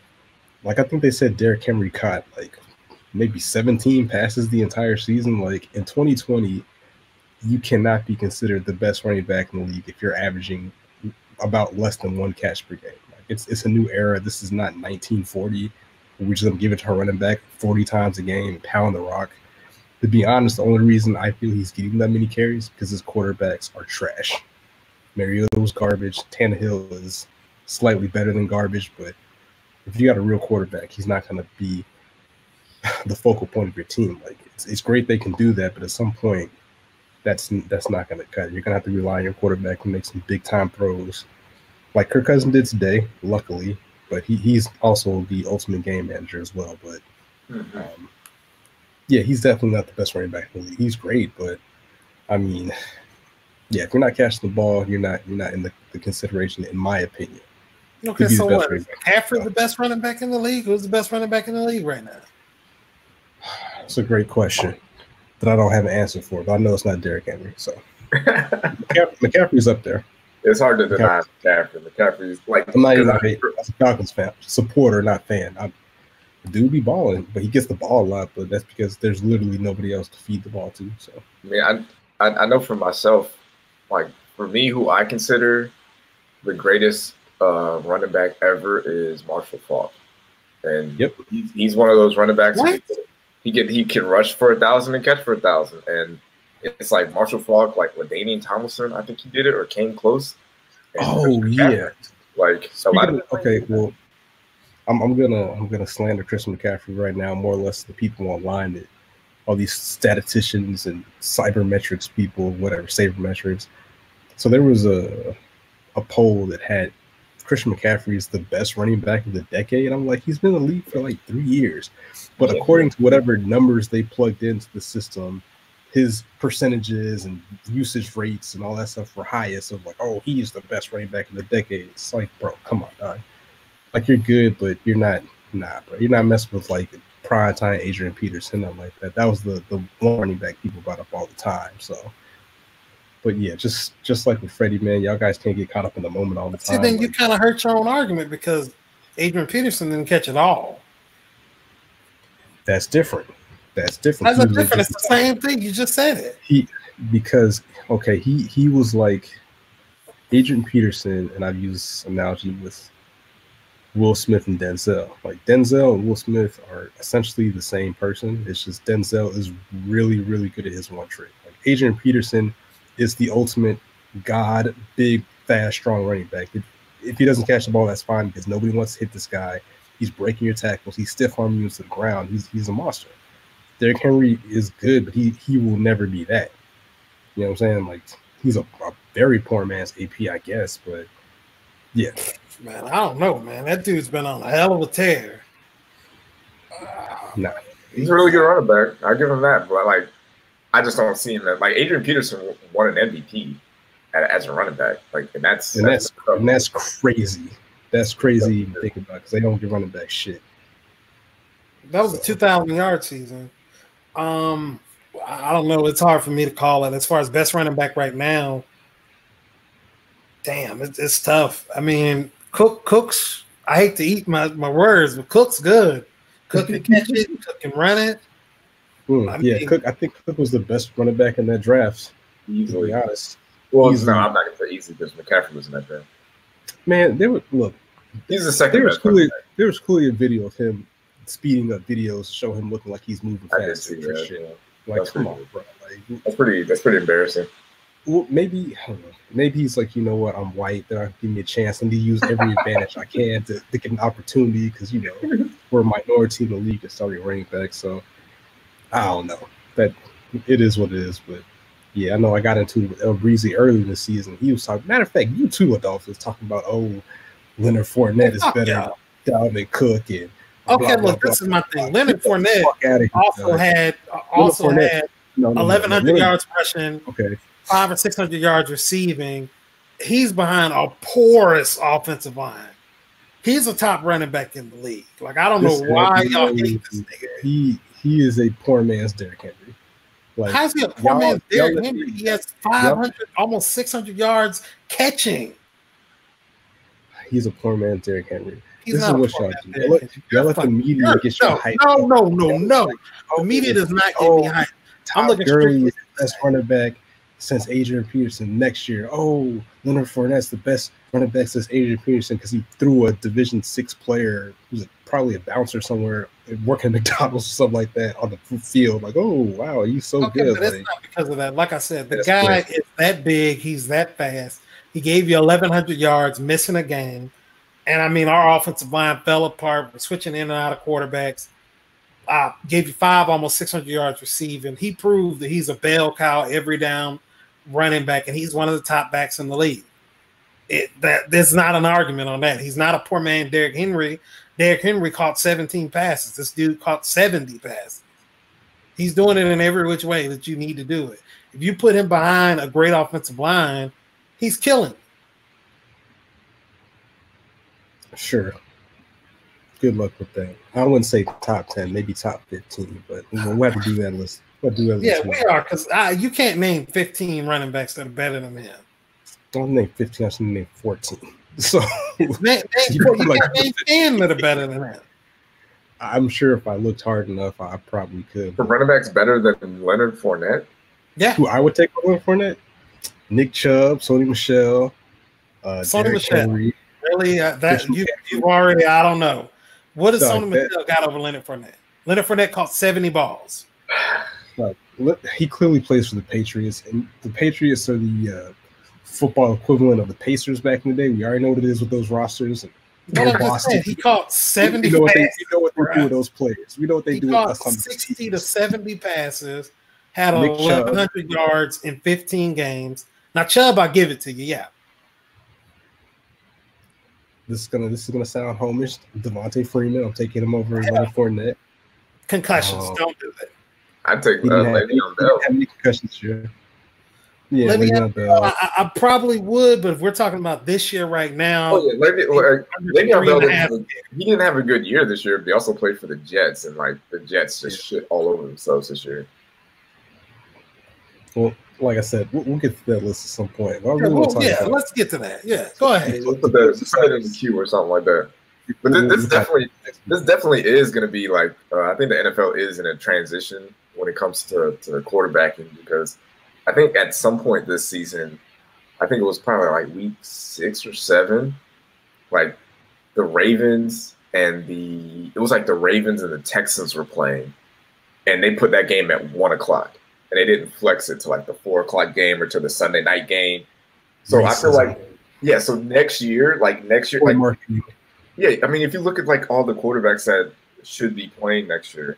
Like, I think they said Derrick Henry caught like maybe 17 passes the entire season. Like in 2020, you cannot be considered the best running back in the league if you're averaging about less than one catch per game. Like it's it's a new era. This is not 1940. We're just give it to our running back 40 times a game, pound the rock. to be honest, the only reason I feel he's getting that many carries because his quarterbacks are trash. Mariota's garbage. Tannehill is slightly better than garbage, but if you got a real quarterback, he's not going to be the focal point of your team. Like it's, it's great they can do that, but at some point, that's that's not going to cut. You're going to have to rely on your quarterback to make some big time throws, like Kirk Cousins did today. Luckily, but he, he's also the ultimate game manager as well. But mm-hmm. um, yeah, he's definitely not the best running back in the league. He's great, but I mean, yeah, if you're not catching the ball, you're not you're not in the, the consideration, in my opinion. Okay, so what? After the best running back in the league? Who's the best running back in the league right now? That's a great question that I don't have an answer for, but I know it's not Derrick Henry. So McCaffrey's up there. It's hard to deny McCaffrey. McCaffrey's like I'm not even a, a Falcons fan, supporter, not fan. I do be balling, but he gets the ball a lot. But that's because there's literally nobody else to feed the ball to. So I mean, I I, I know for myself, like for me, who I consider the greatest uh, running back ever is Marshall Faulk, and yep, he's, he's one of those running backs. What? He get he can rush for a thousand and catch for a thousand, and it's like Marshall Faulk, like LaDainian Tomlinson, I think he did it or came close. oh yeah, like of okay, well. I'm, I'm gonna I'm gonna slander Chris McCaffrey right now, more or less the people online that all these statisticians and cybermetrics people, whatever, sabermetrics. So there was a a poll that had Christian McCaffrey is the best running back of the decade. I'm like, he's been in the league for like three years. But according to whatever numbers they plugged into the system, his percentages and usage rates and all that stuff were highest of like, oh, he's the best running back in the decade. It's like, bro, come on, dog. Like you're good, but you're not nah, bro. You're not messing with like prime time Adrian Peterson, nothing like that. That was the the running back people brought up all the time. So but yeah, just just like with Freddie, man, y'all guys can't get caught up in the moment all the time. See, then like, you kind of hurt your own argument because Adrian Peterson didn't catch it all. That's different. That's different. That's different. It's the same thing. You just said it. He because okay, he he was like Adrian Peterson, and I've used analogy with Will Smith and Denzel. Like Denzel and Will Smith are essentially the same person. It's just Denzel is really, really good at his one trick. Like Adrian Peterson is the ultimate god, big, fast, strong running back. If, if he doesn't catch the ball, that's fine because nobody wants to hit this guy. He's breaking your tackles. He's stiff arming you to the ground. He's he's a monster. Derrick Henry is good, but he he will never be that. You know what I'm saying? Like he's a, a very poor man's AP, I guess, but yeah. Man, I don't know, man. That dude's been on a hell of a tear. nah. He's a really good running back. I give him that. But like I just don't see him that like Adrian Peterson won an MVP as a running back. Like, and that's and that's that's, and that's crazy. That's crazy to think about because they don't get running back shit. That was a two thousand yard season. Um, I don't know. It's hard for me to call it as far as best running back right now. Damn, it's, it's tough. I mean, Cook Cooks. I hate to eat my, my words, but Cook's good. Cook can catch it. Cook can run it. Mm, yeah, mean, Cook. I think Cook was the best running back in that draft. Easily, honest. Well, easily. no, I'm not gonna say easy because McCaffrey was in that draft. Man, there were look. He's the second. There was clearly there was clearly a video of him speeding up videos, to show him looking like he's moving fast. and that, shit. Yeah. Like, that's come pretty, on, bro. Like, that's pretty. That's pretty embarrassing. Well, maybe I don't know. Maybe he's like, you know what? I'm white. They're give me a chance. I need to use every advantage I can to, to get an opportunity because you know we're a minority in the league that's starting running back. So I don't know. That it is what it is, but yeah, I know I got into El Breezy early in the season. He was talking. Matter of fact, you too, Adolph was talking about oh, Leonard Fournette is better yeah. than Cook and. Okay, blah, look, blah, this blah, is my thing. Leonard Fournette also had uh, also Fournette, had no, no, 1,100 no, yards rushing, okay, five or 600 yards receiving. He's behind a porous offensive line. He's a top running back in the league. Like I don't this know why y'all hate this nigga. He he is a poor man's Derrick Henry. Like, How's he a poor man's Derrick Henry? He has 500, almost 600 yards catching. He's a poor man's Derrick Henry. He's this is what y'all do. Y'all let, y'all let the media no, get you hyped. No, no, no, no. The media does not get me hyped. I'm looking Gurley the best running back since Adrian Peterson next year. Oh, Leonard Fournette's the best running back since Adrian Peterson because he threw a Division Six player who's probably a bouncer somewhere working at McDonald's or something like that on the field. Like, oh wow, he's so okay, good. But it's like, not because of that. Like I said, the guy crazy. is that big. He's that fast. He gave you 1,100 yards, missing a game. And I mean, our offensive line fell apart. We're switching in and out of quarterbacks. Uh, gave you five, almost 600 yards receiving. He proved that he's a bell cow every down running back, and he's one of the top backs in the league. It, that there's not an argument on that. He's not a poor man, Derrick Henry. Derrick Henry caught 17 passes. This dude caught 70 passes. He's doing it in every which way that you need to do it. If you put him behind a great offensive line, he's killing. Sure. Good luck with that. I wouldn't say top 10, maybe top 15, but we'll have to do that list. We'll do that yeah, we are because you can't name 15 running backs that are better than him. Don't name 15, I should name 14. So name, name, you like, can't name 10 that are better than that. I'm sure if I looked hard enough, I probably could. The running backs better than Leonard Fournette? Yeah. Who I would take Leonard Fournette? Nick Chubb, Sony Michelle, uh, Sony Michel. Henry, Really, uh, that you you already I don't know. What has Sony Michel got over Leonard Fournette? Leonard Fournette caught seventy balls. Like, he clearly plays for the Patriots, and the Patriots are the uh, football equivalent of the Pacers back in the day. We already know what it is with those rosters. And, Boston, he caught seventy. You know, they, you know what they, do with those players. We know what they he do. Caught sixty to seventy passes, had eleven hundred yards in fifteen games. Now Chubb, I give it to you. Yeah, this is gonna this is gonna sound homish. Devonta Freeman, I'm taking him over yeah. Leonard Fournette. Concussions, um, don't do that. I take uh, Le'Veon Bell. Have any concussions, sure. Yeah, Le'Veon Bell. I, I, probably would, but if we're talking about this year right now, oh, yeah, Le'Veon, Le'Veon Bell didn't, he didn't have a good year this year. But he also played for the Jets, and like the Jets just yeah. shit all over themselves this year. Well, like I said, we'll, we'll, get to that list at some point. Yeah, well, yeah let's get to that. Yeah, go ahead. Let's put that, put in the queue or something like that. But this, this definitely, this definitely is going to be like. Uh, I think the NFL is in a transition when it comes to to quarterbacking because I think at some point this season, I think it was probably like week six or seven, like the Ravens and the it was like the Ravens and the Texans were playing, and they put that game at one o'clock and they didn't flex it to like the four o'clock game or to the Sunday night game. So I feel like, yeah. So next year, like next year, like, yeah. I mean, if you look at like all the quarterbacks that should be playing next year,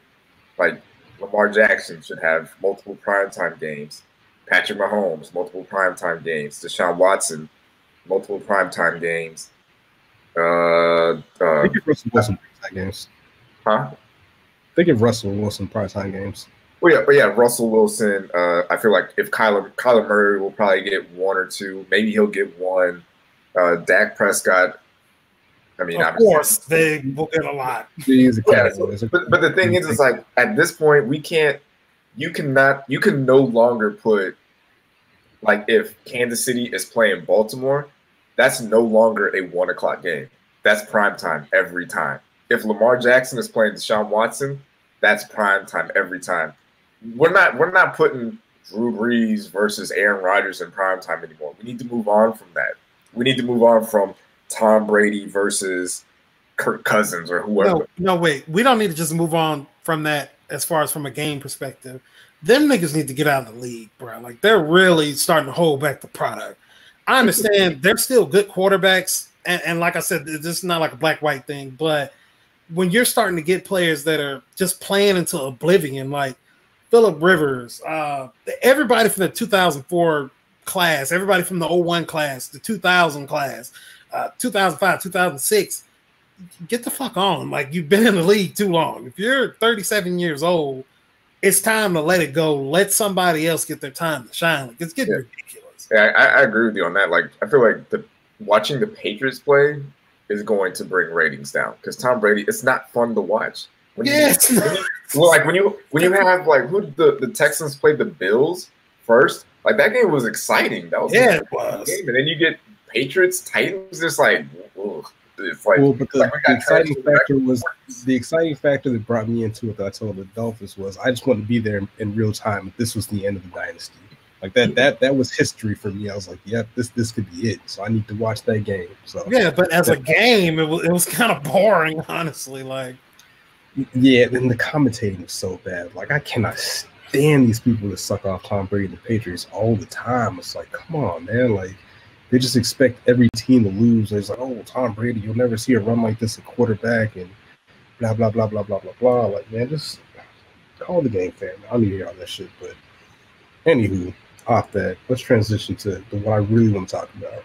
like Lamar Jackson should have multiple primetime games. Patrick Mahomes, multiple primetime games. Deshaun Watson, multiple primetime games. Uh, uh, think of Russell Wilson primetime games. Huh? Think of Russell Wilson primetime games. Well, yeah, but yeah, Russell Wilson. Uh, I feel like if Kyler Kyler Murray will probably get one or two, maybe he'll get one. Uh, Dak Prescott. I mean, of course, they will get a lot. yeah, but, but the thing is, is like at this point, we can't. You cannot. You can no longer put like if Kansas City is playing Baltimore, that's no longer a one o'clock game. That's prime time every time. If Lamar Jackson is playing Deshaun Watson, that's prime time every time we're not we're not putting Drew Brees versus Aaron Rodgers in prime time anymore. We need to move on from that. We need to move on from Tom Brady versus Kirk Cousins or whoever. No, no, wait. We don't need to just move on from that as far as from a game perspective. Them niggas need to get out of the league, bro. Like they're really starting to hold back the product. I understand they're still good quarterbacks, and, and like I said, this is not like a black white thing, but when you're starting to get players that are just playing into oblivion, like Philip Rivers, uh, everybody from the 2004 class, everybody from the 01 class, the 2000 class, uh, 2005, 2006, get the fuck on. Like you've been in the league too long. If you're 37 years old, it's time to let it go. Let somebody else get their time to shine. Like it's getting yeah. ridiculous. Yeah, I, I, agree with you on that. Like I feel like the watching the Patriots play is going to bring ratings down because Tom Brady. It's not fun to watch. When yes. You, when you, well, like when you when you have like who the the Texans played the Bills first, like that game was exciting. That was yeah, it was. Game. And then you get Patriots Titans. Just like ugh, it's like well, but the, like the exciting factor was the exciting factor that brought me into it. That I told the Dolphins was I just wanted to be there in, in real time. This was the end of the dynasty. Like that that that was history for me. I was like, yep, this this could be it. So I need to watch that game. So yeah, but as a game, it was it was kind of boring, honestly. Like yeah, and the commentating was so bad. Like I cannot stand these people that suck off Tom Brady and the Patriots all the time. It's like, come on, man. Like they just expect every team to lose. It's like, oh, Tom Brady, you'll never see a run like this at quarterback and blah blah blah blah blah blah blah. Like, man, just call the game, fam. I need to hear all that shit. But anywho, off that, let's transition to the what I really want to talk about,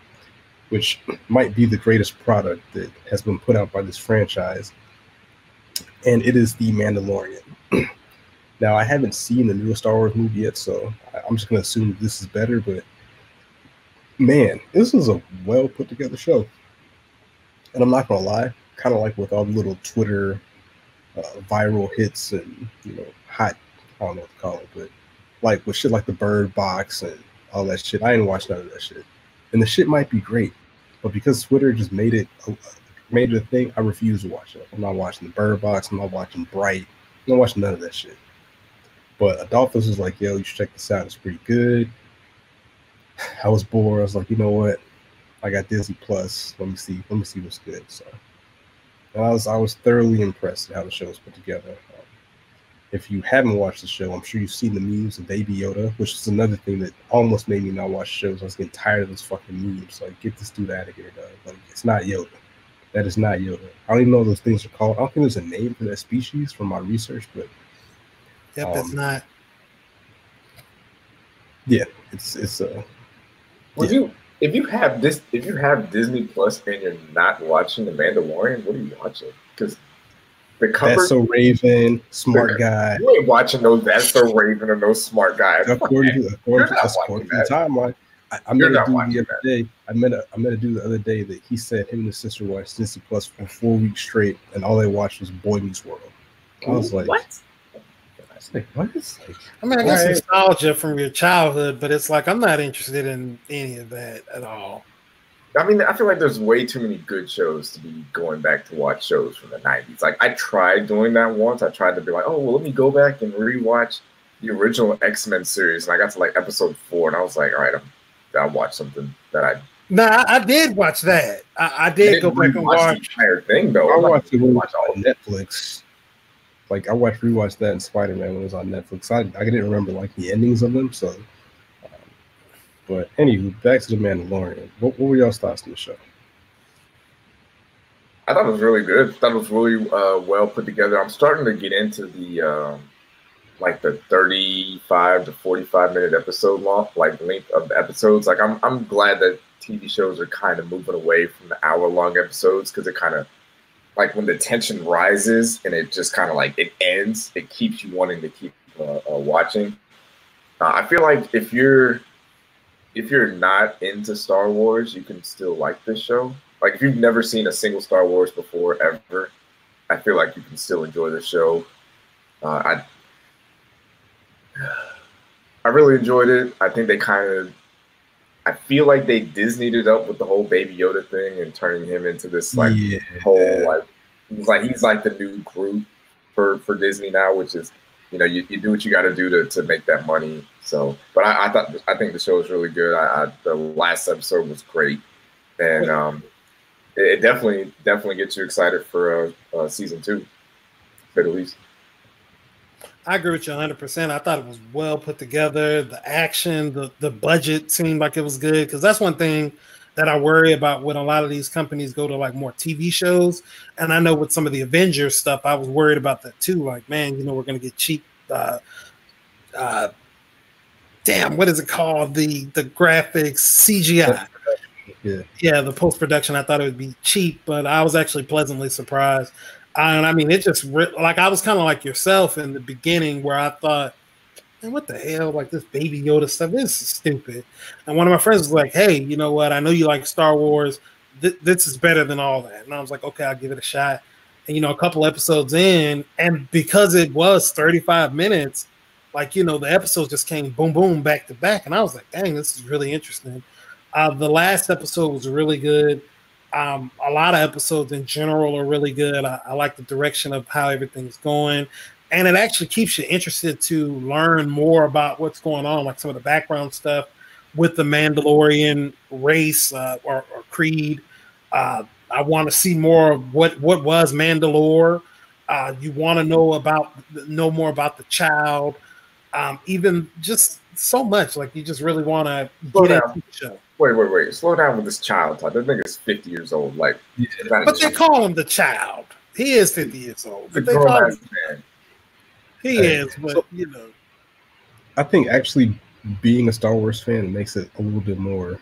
which might be the greatest product that has been put out by this franchise, and it is the Mandalorian. now, I haven't seen the newest Star Wars movie yet, so I'm just gonna assume this is better. But man, this is a well put together show, and I'm not gonna lie, kind of like with all the little Twitter uh, viral hits and you know hot, I don't know what to call it, but like with shit like the Bird Box and all that shit. I didn't watch none of that shit, and the shit might be great, but because Twitter just made it made it a thing, I refuse to watch it. I'm not watching the Bird Box. I'm not watching Bright. I'm not watching none of that shit. But Adolphus was like, "Yo, you should check this out. It's pretty good." I was bored. I was like, you know what? I got Disney Plus. Let me see. Let me see what's good. So I was I was thoroughly impressed at how the show was put together. Um, if you haven't watched the show, I'm sure you've seen the memes of Baby Yoda, which is another thing that almost made me not watch shows. I was getting tired of those fucking memes. Like, get this dude out of here, dog. Like, it's not Yoda. That is not Yoda. I don't even know those things are called. I don't think there's a name for that species from my research, but yep, um, that's not. Yeah, it's it's uh. Would yeah. you if you have this if you have Disney Plus and you're not watching The Mandalorian, what are you watching? Because the cover. That's so Raven, smart guy. You ain't watching those. That's so Raven and those smart guys. According to according to, according to the timeline, I, I met a dude the other day. I met a I met a dude the other day that he said him and his sister watched Disney Plus for four weeks straight, and all they watched was Boy Meets World. I was like, what? Like, what is like, I mean, I got nostalgia from your childhood, but it's like I'm not interested in any of that at all. I mean, I feel like there's way too many good shows to be going back to watch shows from the 90s. Like, I tried doing that once. I tried to be like, oh, well, let me go back and rewatch the original X Men series. And I got to like episode four, and I was like, all right, I'm, I'll watch something that I. No, nah, I, I, did watch that. I, I did I go back and watch, watch the entire thing, though. I watched it watch all Netflix. Like, I watched rewatched that and Spider Man when it was on Netflix. I, I didn't remember like the endings of them, so but anywho, back to the Mandalorian. What, what were y'all's thoughts on the show? I thought it was really good. I thought it was really uh, well put together. I'm starting to get into the um, like the 35 to 45 minute episode long, like length of episodes. Like I'm I'm glad that TV shows are kind of moving away from the hour long episodes because it kind of like when the tension rises and it just kind of like it ends, it keeps you wanting to keep uh, uh, watching. Uh, I feel like if you're if you're not into Star Wars, you can still like this show. Like if you've never seen a single Star Wars before ever, I feel like you can still enjoy the show. Uh, I I really enjoyed it. I think they kind of I feel like they Disneyed it up with the whole Baby Yoda thing and turning him into this like yeah. whole like he's like he's like the new group for for Disney now, which is you know you, you do what you got to do to to make that money so, but I, I, thought I think the show was really good. I, I, the last episode was great, and um, it, it, definitely definitely gets you excited for uh, uh, season two, the least. I agree with you 100. percent I thought it was well put together. The action, the the budget seemed like it was good because that's one thing that I worry about when a lot of these companies go to like more TV shows. And I know with some of the Avengers stuff, I was worried about that too. Like, man, you know, we're going to get cheap uh, uh, damn, what is it called? The the graphics CGI. Yeah, yeah, the post production. I thought it would be cheap, but I was actually pleasantly surprised. And I mean, it just like I was kind of like yourself in the beginning, where I thought, man, what the hell? Like this Baby Yoda stuff, this is stupid. And one of my friends was like, hey, you know what? I know you like Star Wars. Th- this is better than all that. And I was like, okay, I'll give it a shot. And you know, a couple episodes in, and because it was 35 minutes, like you know the episodes just came boom boom back to back and i was like dang this is really interesting uh, the last episode was really good um, a lot of episodes in general are really good I, I, like the direction of how everything's going and it actually keeps you interested to learn more about what's going on, like some of the background stuff with the Mandalorian race uh, or, or, creed. Uh, I want to see more of what what was Mandalore. Uh, you want to know about know more about the child, um, even just so much. Like you just really want to get into the show. Wait, wait, wait! Slow down with this child talk. That nigga's fifty years old. Like, but they call him the child. He is fifty years old. But they call man. He is, but so, you know. I think actually being a Star Wars fan makes it a little bit more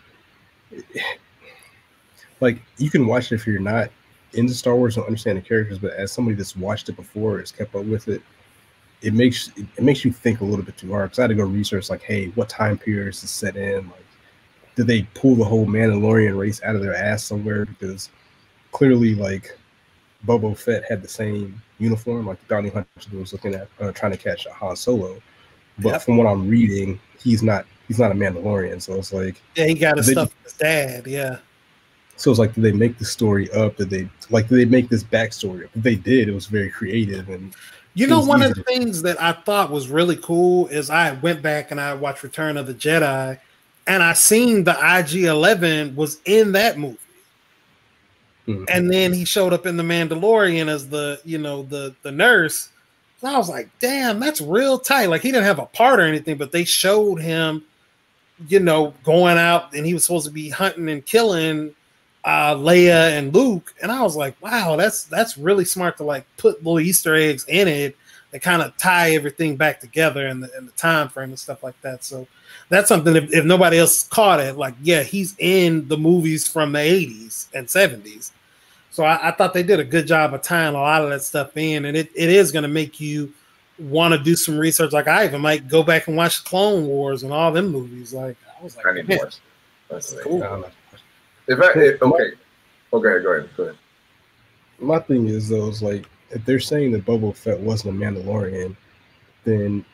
like you can watch it if you're not into Star Wars and understand the characters, but as somebody that's watched it before, has kept up with it, it makes it makes you think a little bit too hard. Because I had to go research like, hey, what time period is this set in? Like, did they pull the whole Mandalorian race out of their ass somewhere? Because clearly, like, Boba Fett had the same uniform, like the bounty hunter was looking at uh, trying to catch a Han Solo. But yep. from what I'm reading, he's not he's not a Mandalorian. So it's like yeah, he got his stuff from his dad. Yeah. So it's like, did they make the story up? Did they like? Did they make this backstory? If they did, it was very creative and. You know, one of the things that I thought was really cool is I went back and I watched Return of the Jedi, and I seen the IG Eleven was in that movie. Mm-hmm. And then he showed up in the Mandalorian as the, you know, the the nurse. And I was like, damn, that's real tight. Like he didn't have a part or anything, but they showed him, you know, going out and he was supposed to be hunting and killing uh Leia and Luke. And I was like, wow, that's that's really smart to like put little Easter eggs in it that kind of tie everything back together in the in the time frame and stuff like that. So that's something if, if nobody else caught it, like yeah, he's in the movies from the 80s and 70s. So I, I, thought they did a good job of tying a lot of that stuff in, and it, it is going to make you want to do some research. Like I even might go back and watch Clone Wars and all them movies. Like I was like, I need more. That's cool. Um, if I if, okay, oh, okay, go ahead, go ahead. My thing is though, is like if they're saying that Boba Fett wasn't a Mandalorian, then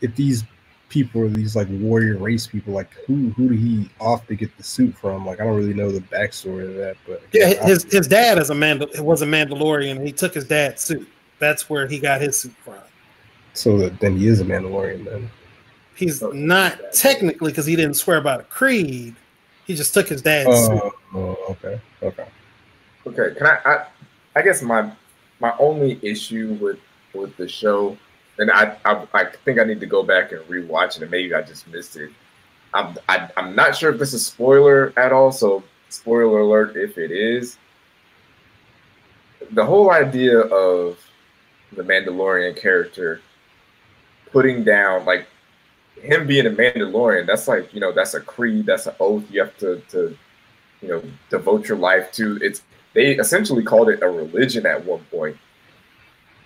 if these people are these like warrior race people, like who who did he off to get the suit from? Like I don't really know the backstory of that, but yeah, his his dad is a Mandal was a Mandalorian. He took his dad's suit. That's where he got his suit from. So that, then he is a Mandalorian then. He's not technically because he didn't swear by the creed. He just took his dad's uh, suit. Oh, okay, okay, okay. Can I, I? I guess my my only issue with with the show and I, I, I think I need to go back and rewatch it, and maybe I just missed it. I'm I, I'm not sure if this is spoiler at all, so spoiler alert if it is. The whole idea of the Mandalorian character putting down like him being a Mandalorian, that's like, you know, that's a creed, that's an oath you have to to you know devote your life to. It's they essentially called it a religion at one point.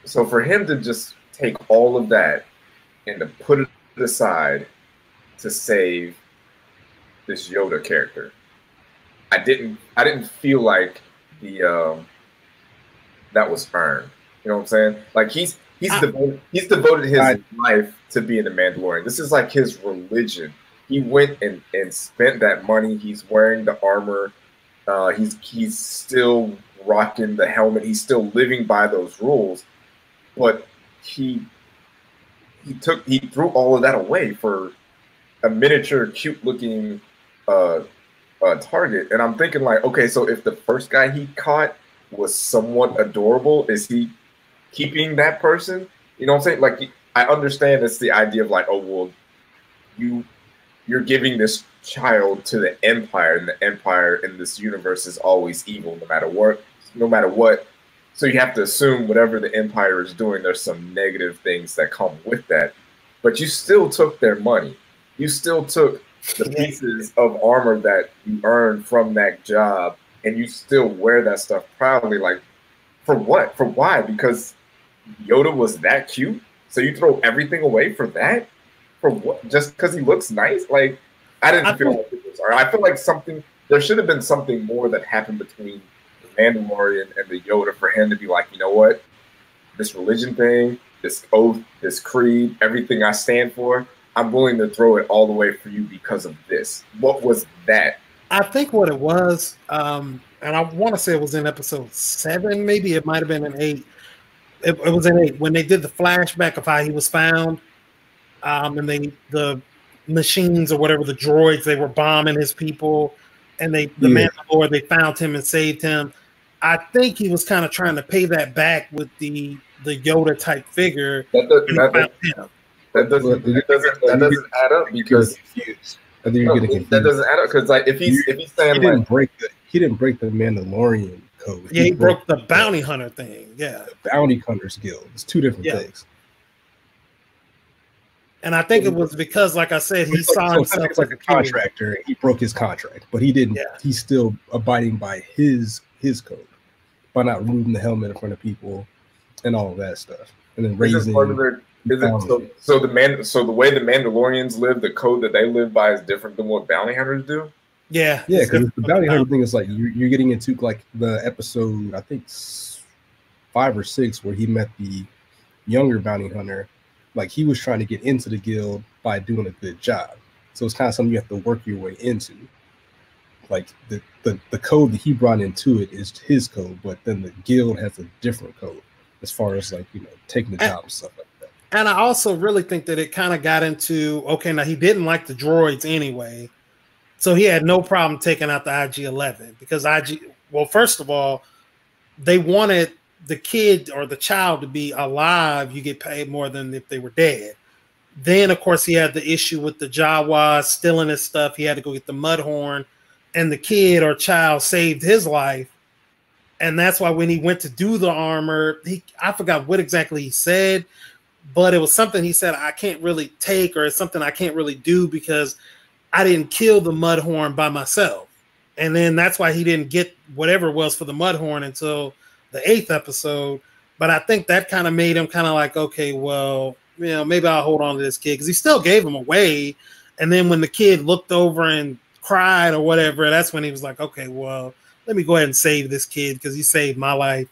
So for him to just take all of that and to put it aside to save this Yoda character. I didn't I didn't feel like the um that was earned. You know what I'm saying? Like he's he's I, devoted he's devoted his I, life to being a Mandalorian. This is like his religion. He went and, and spent that money. He's wearing the armor. Uh, he's he's still rocking the helmet. He's still living by those rules. But he he took he threw all of that away for a miniature, cute looking uh, uh, target. And I'm thinking like, okay, so if the first guy he caught was somewhat adorable, is he keeping that person? You know what I'm saying? Like, I understand it's the idea of like, oh well, you you're giving this child to the empire, and the empire in this universe is always evil, no matter what, no matter what so you have to assume whatever the empire is doing, there's some negative things that come with that. But you still took their money. You still took the pieces of armor that you earned from that job, and you still wear that stuff proudly. Like, for what? For why? Because Yoda was that cute. So you throw everything away for that? For what? Just because he looks nice? Like, I didn't I feel like it was. I feel like something. There should have been something more that happened between Mandalorian and the Yoda for him to be like, you know what, this religion thing, this oath, this creed, everything I stand for, I'm willing to throw it all the way for you because of this. What was that? I think what it was, um, and I want to say it was in episode seven, maybe it might have been an eight. it, it was in eight when they did the flashback of how he was found, um, and they the machines or whatever the droids they were bombing his people, and they the yeah. Mandalore they found him and saved him. I think he was kind of trying to pay that back with the the Yoda type figure. That, does, that, that, that doesn't that doesn't that doesn't add up because I think you're getting That doesn't add up because like if he's if he's saying he didn't like, break the he didn't break the Mandalorian code. Yeah, he, he broke, broke, the bounty hunter thing. Yeah, the bounty hunters guild. It's two different yeah. things. And I think it was because, like I said, he saw so himself like a contractor. He broke his contract, but he didn't. Yeah. He's still abiding by his his code by not removing the helmet in front of people and all of that stuff, and then raising. Part of their, is it, so, so the man, so the way the Mandalorians live, the code that they live by is different than what bounty hunters do. Yeah, yeah, because the bounty hunter thing is like you're, you're getting into like the episode, I think five or six, where he met the younger bounty hunter. Like he was trying to get into the guild by doing a good job. So it's kind of something you have to work your way into. Like the, the, the code that he brought into it is his code, but then the guild has a different code as far as like, you know, taking the job and stuff like that. And I also really think that it kind of got into okay, now he didn't like the droids anyway so he had no problem taking out the IG 11 because IG, well, first of all, they wanted the kid or the child to be alive. You get paid more than if they were dead. Then, of course, he had the issue with the Jawas stealing his stuff. He had to go get the Mudhorn, and the kid or child saved his life. And that's why when he went to do the armor, he I forgot what exactly he said, but it was something he said I can't really take, or it's something I can't really do because I didn't kill the Mudhorn by myself. And then that's why he didn't get whatever it was for the Mudhorn until the eighth episode. But I think that kind of made him kind of like, okay, well, you know, maybe I'll hold on to this kid because he still gave him away. And then when the kid looked over and cried or whatever, that's when he was like, okay, well, let me go ahead and save this kid because he saved my life.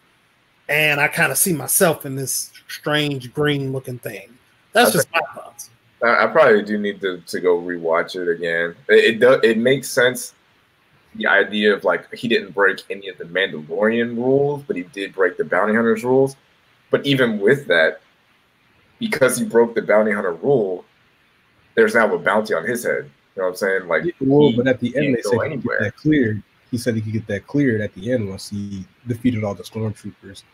And I kind of see myself in this strange green looking thing. That's just my thoughts. I probably do need to, to go rewatch it again. It, it does it makes sense the idea of like he didn't break any of the Mandalorian rules, but he did break the bounty hunters rules. But even with that, because he broke the bounty hunter rule, there's now a bounty on his head. You know what I'm saying? Like, well, but at the end they said he could get that cleared. He said he could get that cleared at the end once he defeated all the stormtroopers.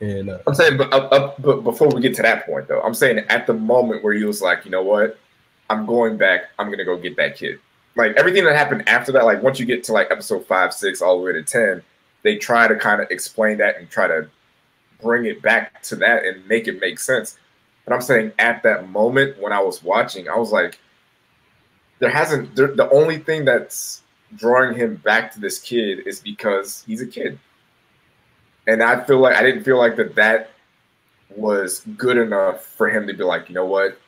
And uh, I'm saying, but, uh, uh, but before we get to that point, though, I'm saying at the moment where he was like, you know what, I'm going back. I'm gonna go get that kid. Like everything that happened after that, like once you get to like episode five, six, all the way to ten, they try to kind of explain that and try to bring it back to that and make it make sense. But I'm saying at that moment when I was watching, I was like, there hasn't. There, the only thing that's drawing him back to this kid is because he's a kid and I feel like I didn't feel like that that was good enough for him to be like, you know what,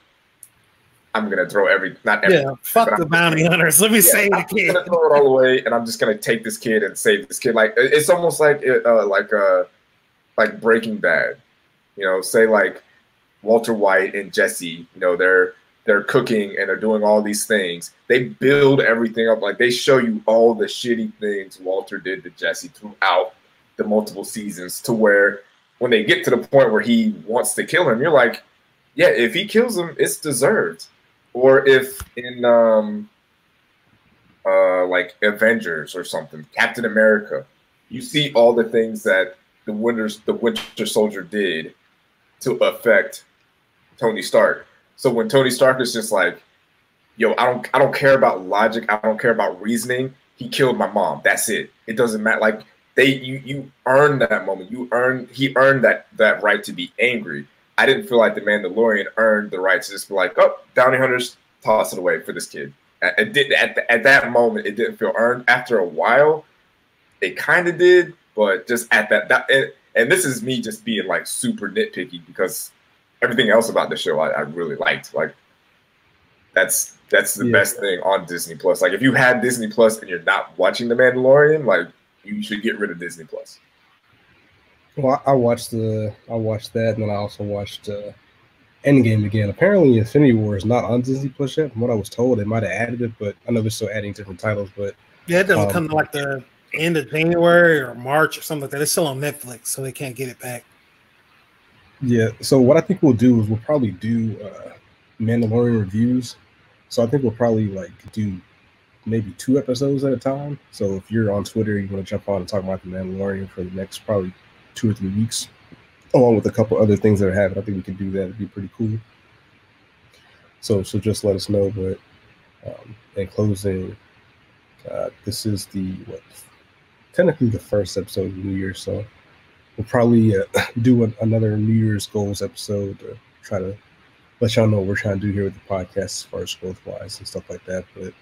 I'm gonna throw every not every yeah, fuck the bounty hunters. Let me yeah, save the kid. I'm gonna throw it all away, and I'm just gonna take this kid and save this kid. Like it's almost like uh, like uh like Breaking Bad. You know, say like Walter White and Jesse. You know, they're they're cooking and they're doing all these things. They build everything up. Like they show you all the shitty things Walter did to Jesse throughout the multiple seasons to where when they get to the point where he wants to kill him, you're like, yeah, if he kills him, it's deserved. Or if in um uh like Avengers or something, Captain America, you see all the things that the Winters the Winter Soldier did to affect Tony Stark. So when Tony Stark is just like, yo, I don't I don't care about logic, I don't care about reasoning. He killed my mom. That's it. It doesn't matter. Like they you you earned that moment. You earned he earned that that right to be angry. I didn't feel like the Mandalorian earned the right to just be like, oh, bounty hunters, toss it away for this kid. It didn't at the, at that moment, it didn't feel earned. After a while, it kind of did, but just at that that and, and, this is me just being like super nitpicky because everything else about the show I, I really liked. Like that's that's the yeah. best thing on Disney Plus. Like if you had Disney Plus and you're not watching The Mandalorian, like you should get rid of Disney Plus. Well, I watched the I watched that, and then I also watched uh, Endgame again. Apparently, Infinity War is not on Disney Plus yet. From what I was told, they might have added it, but I know they're still adding different titles. But yeah, it doesn't um, come to like the end of January or March or something like that. It's still on Netflix, so they can't get it back. Yeah. So what I think we'll do is we'll probably do uh, Mandalorian reviews. So I think we'll probably like do maybe two episodes at a time. So if you're on Twitter, you want to jump on and talk about the Mandalorian for the next probably two or three weeks, along with a couple other things that are happening. I think we could do that. It'd be pretty cool. So so just let us know. But um, in closing, uh, this is the what technically the first episode of New Year, so we'll probably uh, do an, another New Year's goals episode to try to let y'all know what we're trying to do here with the podcast as far as growth wise and stuff like that. But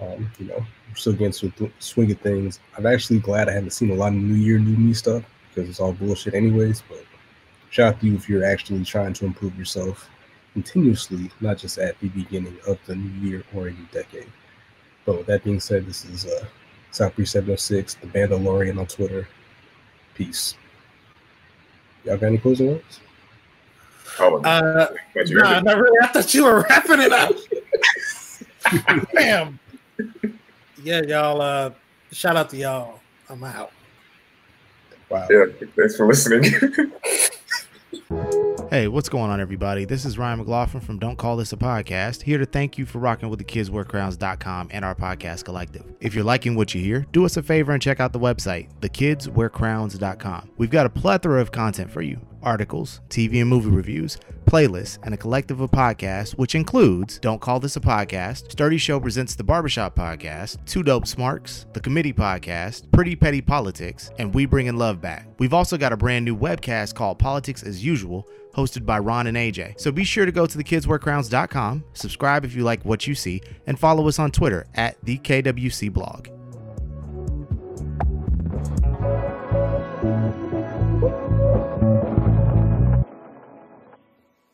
um, you know, we're still getting to the swing of things. I'm actually glad I haven't seen a lot of New Year, New Me stuff because it's all bullshit anyways. But shout out to you if you're actually trying to improve yourself continuously, not just at the beginning of the new year or a new decade. But with that being said, this is uh, Southbreeze706, the Mandalorian on Twitter. Peace. Y'all got any closing words? Oh, uh, nah, not really. I thought you were wrapping it up. Damn. Yeah, y'all. Uh, shout out to y'all. I'm out. Wow. Yeah, thanks for listening. Hey, what's going on, everybody? This is Ryan McLaughlin from Don't Call This a Podcast, here to thank you for rocking with the kidswearcrowns.com and our podcast collective. If you're liking what you hear, do us a favor and check out the website, thekidswearcrowns.com. We've got a plethora of content for you articles, TV and movie reviews, playlists, and a collective of podcasts, which includes Don't Call This a Podcast, Sturdy Show Presents the Barbershop Podcast, Two Dope Smarks, The Committee Podcast, Pretty Petty Politics, and We Bringing Love Back. We've also got a brand new webcast called Politics as Usual, hosted by Ron and AJ. So be sure to go to thekidswearcrowns.com, subscribe if you like what you see, and follow us on Twitter at the KWC blog.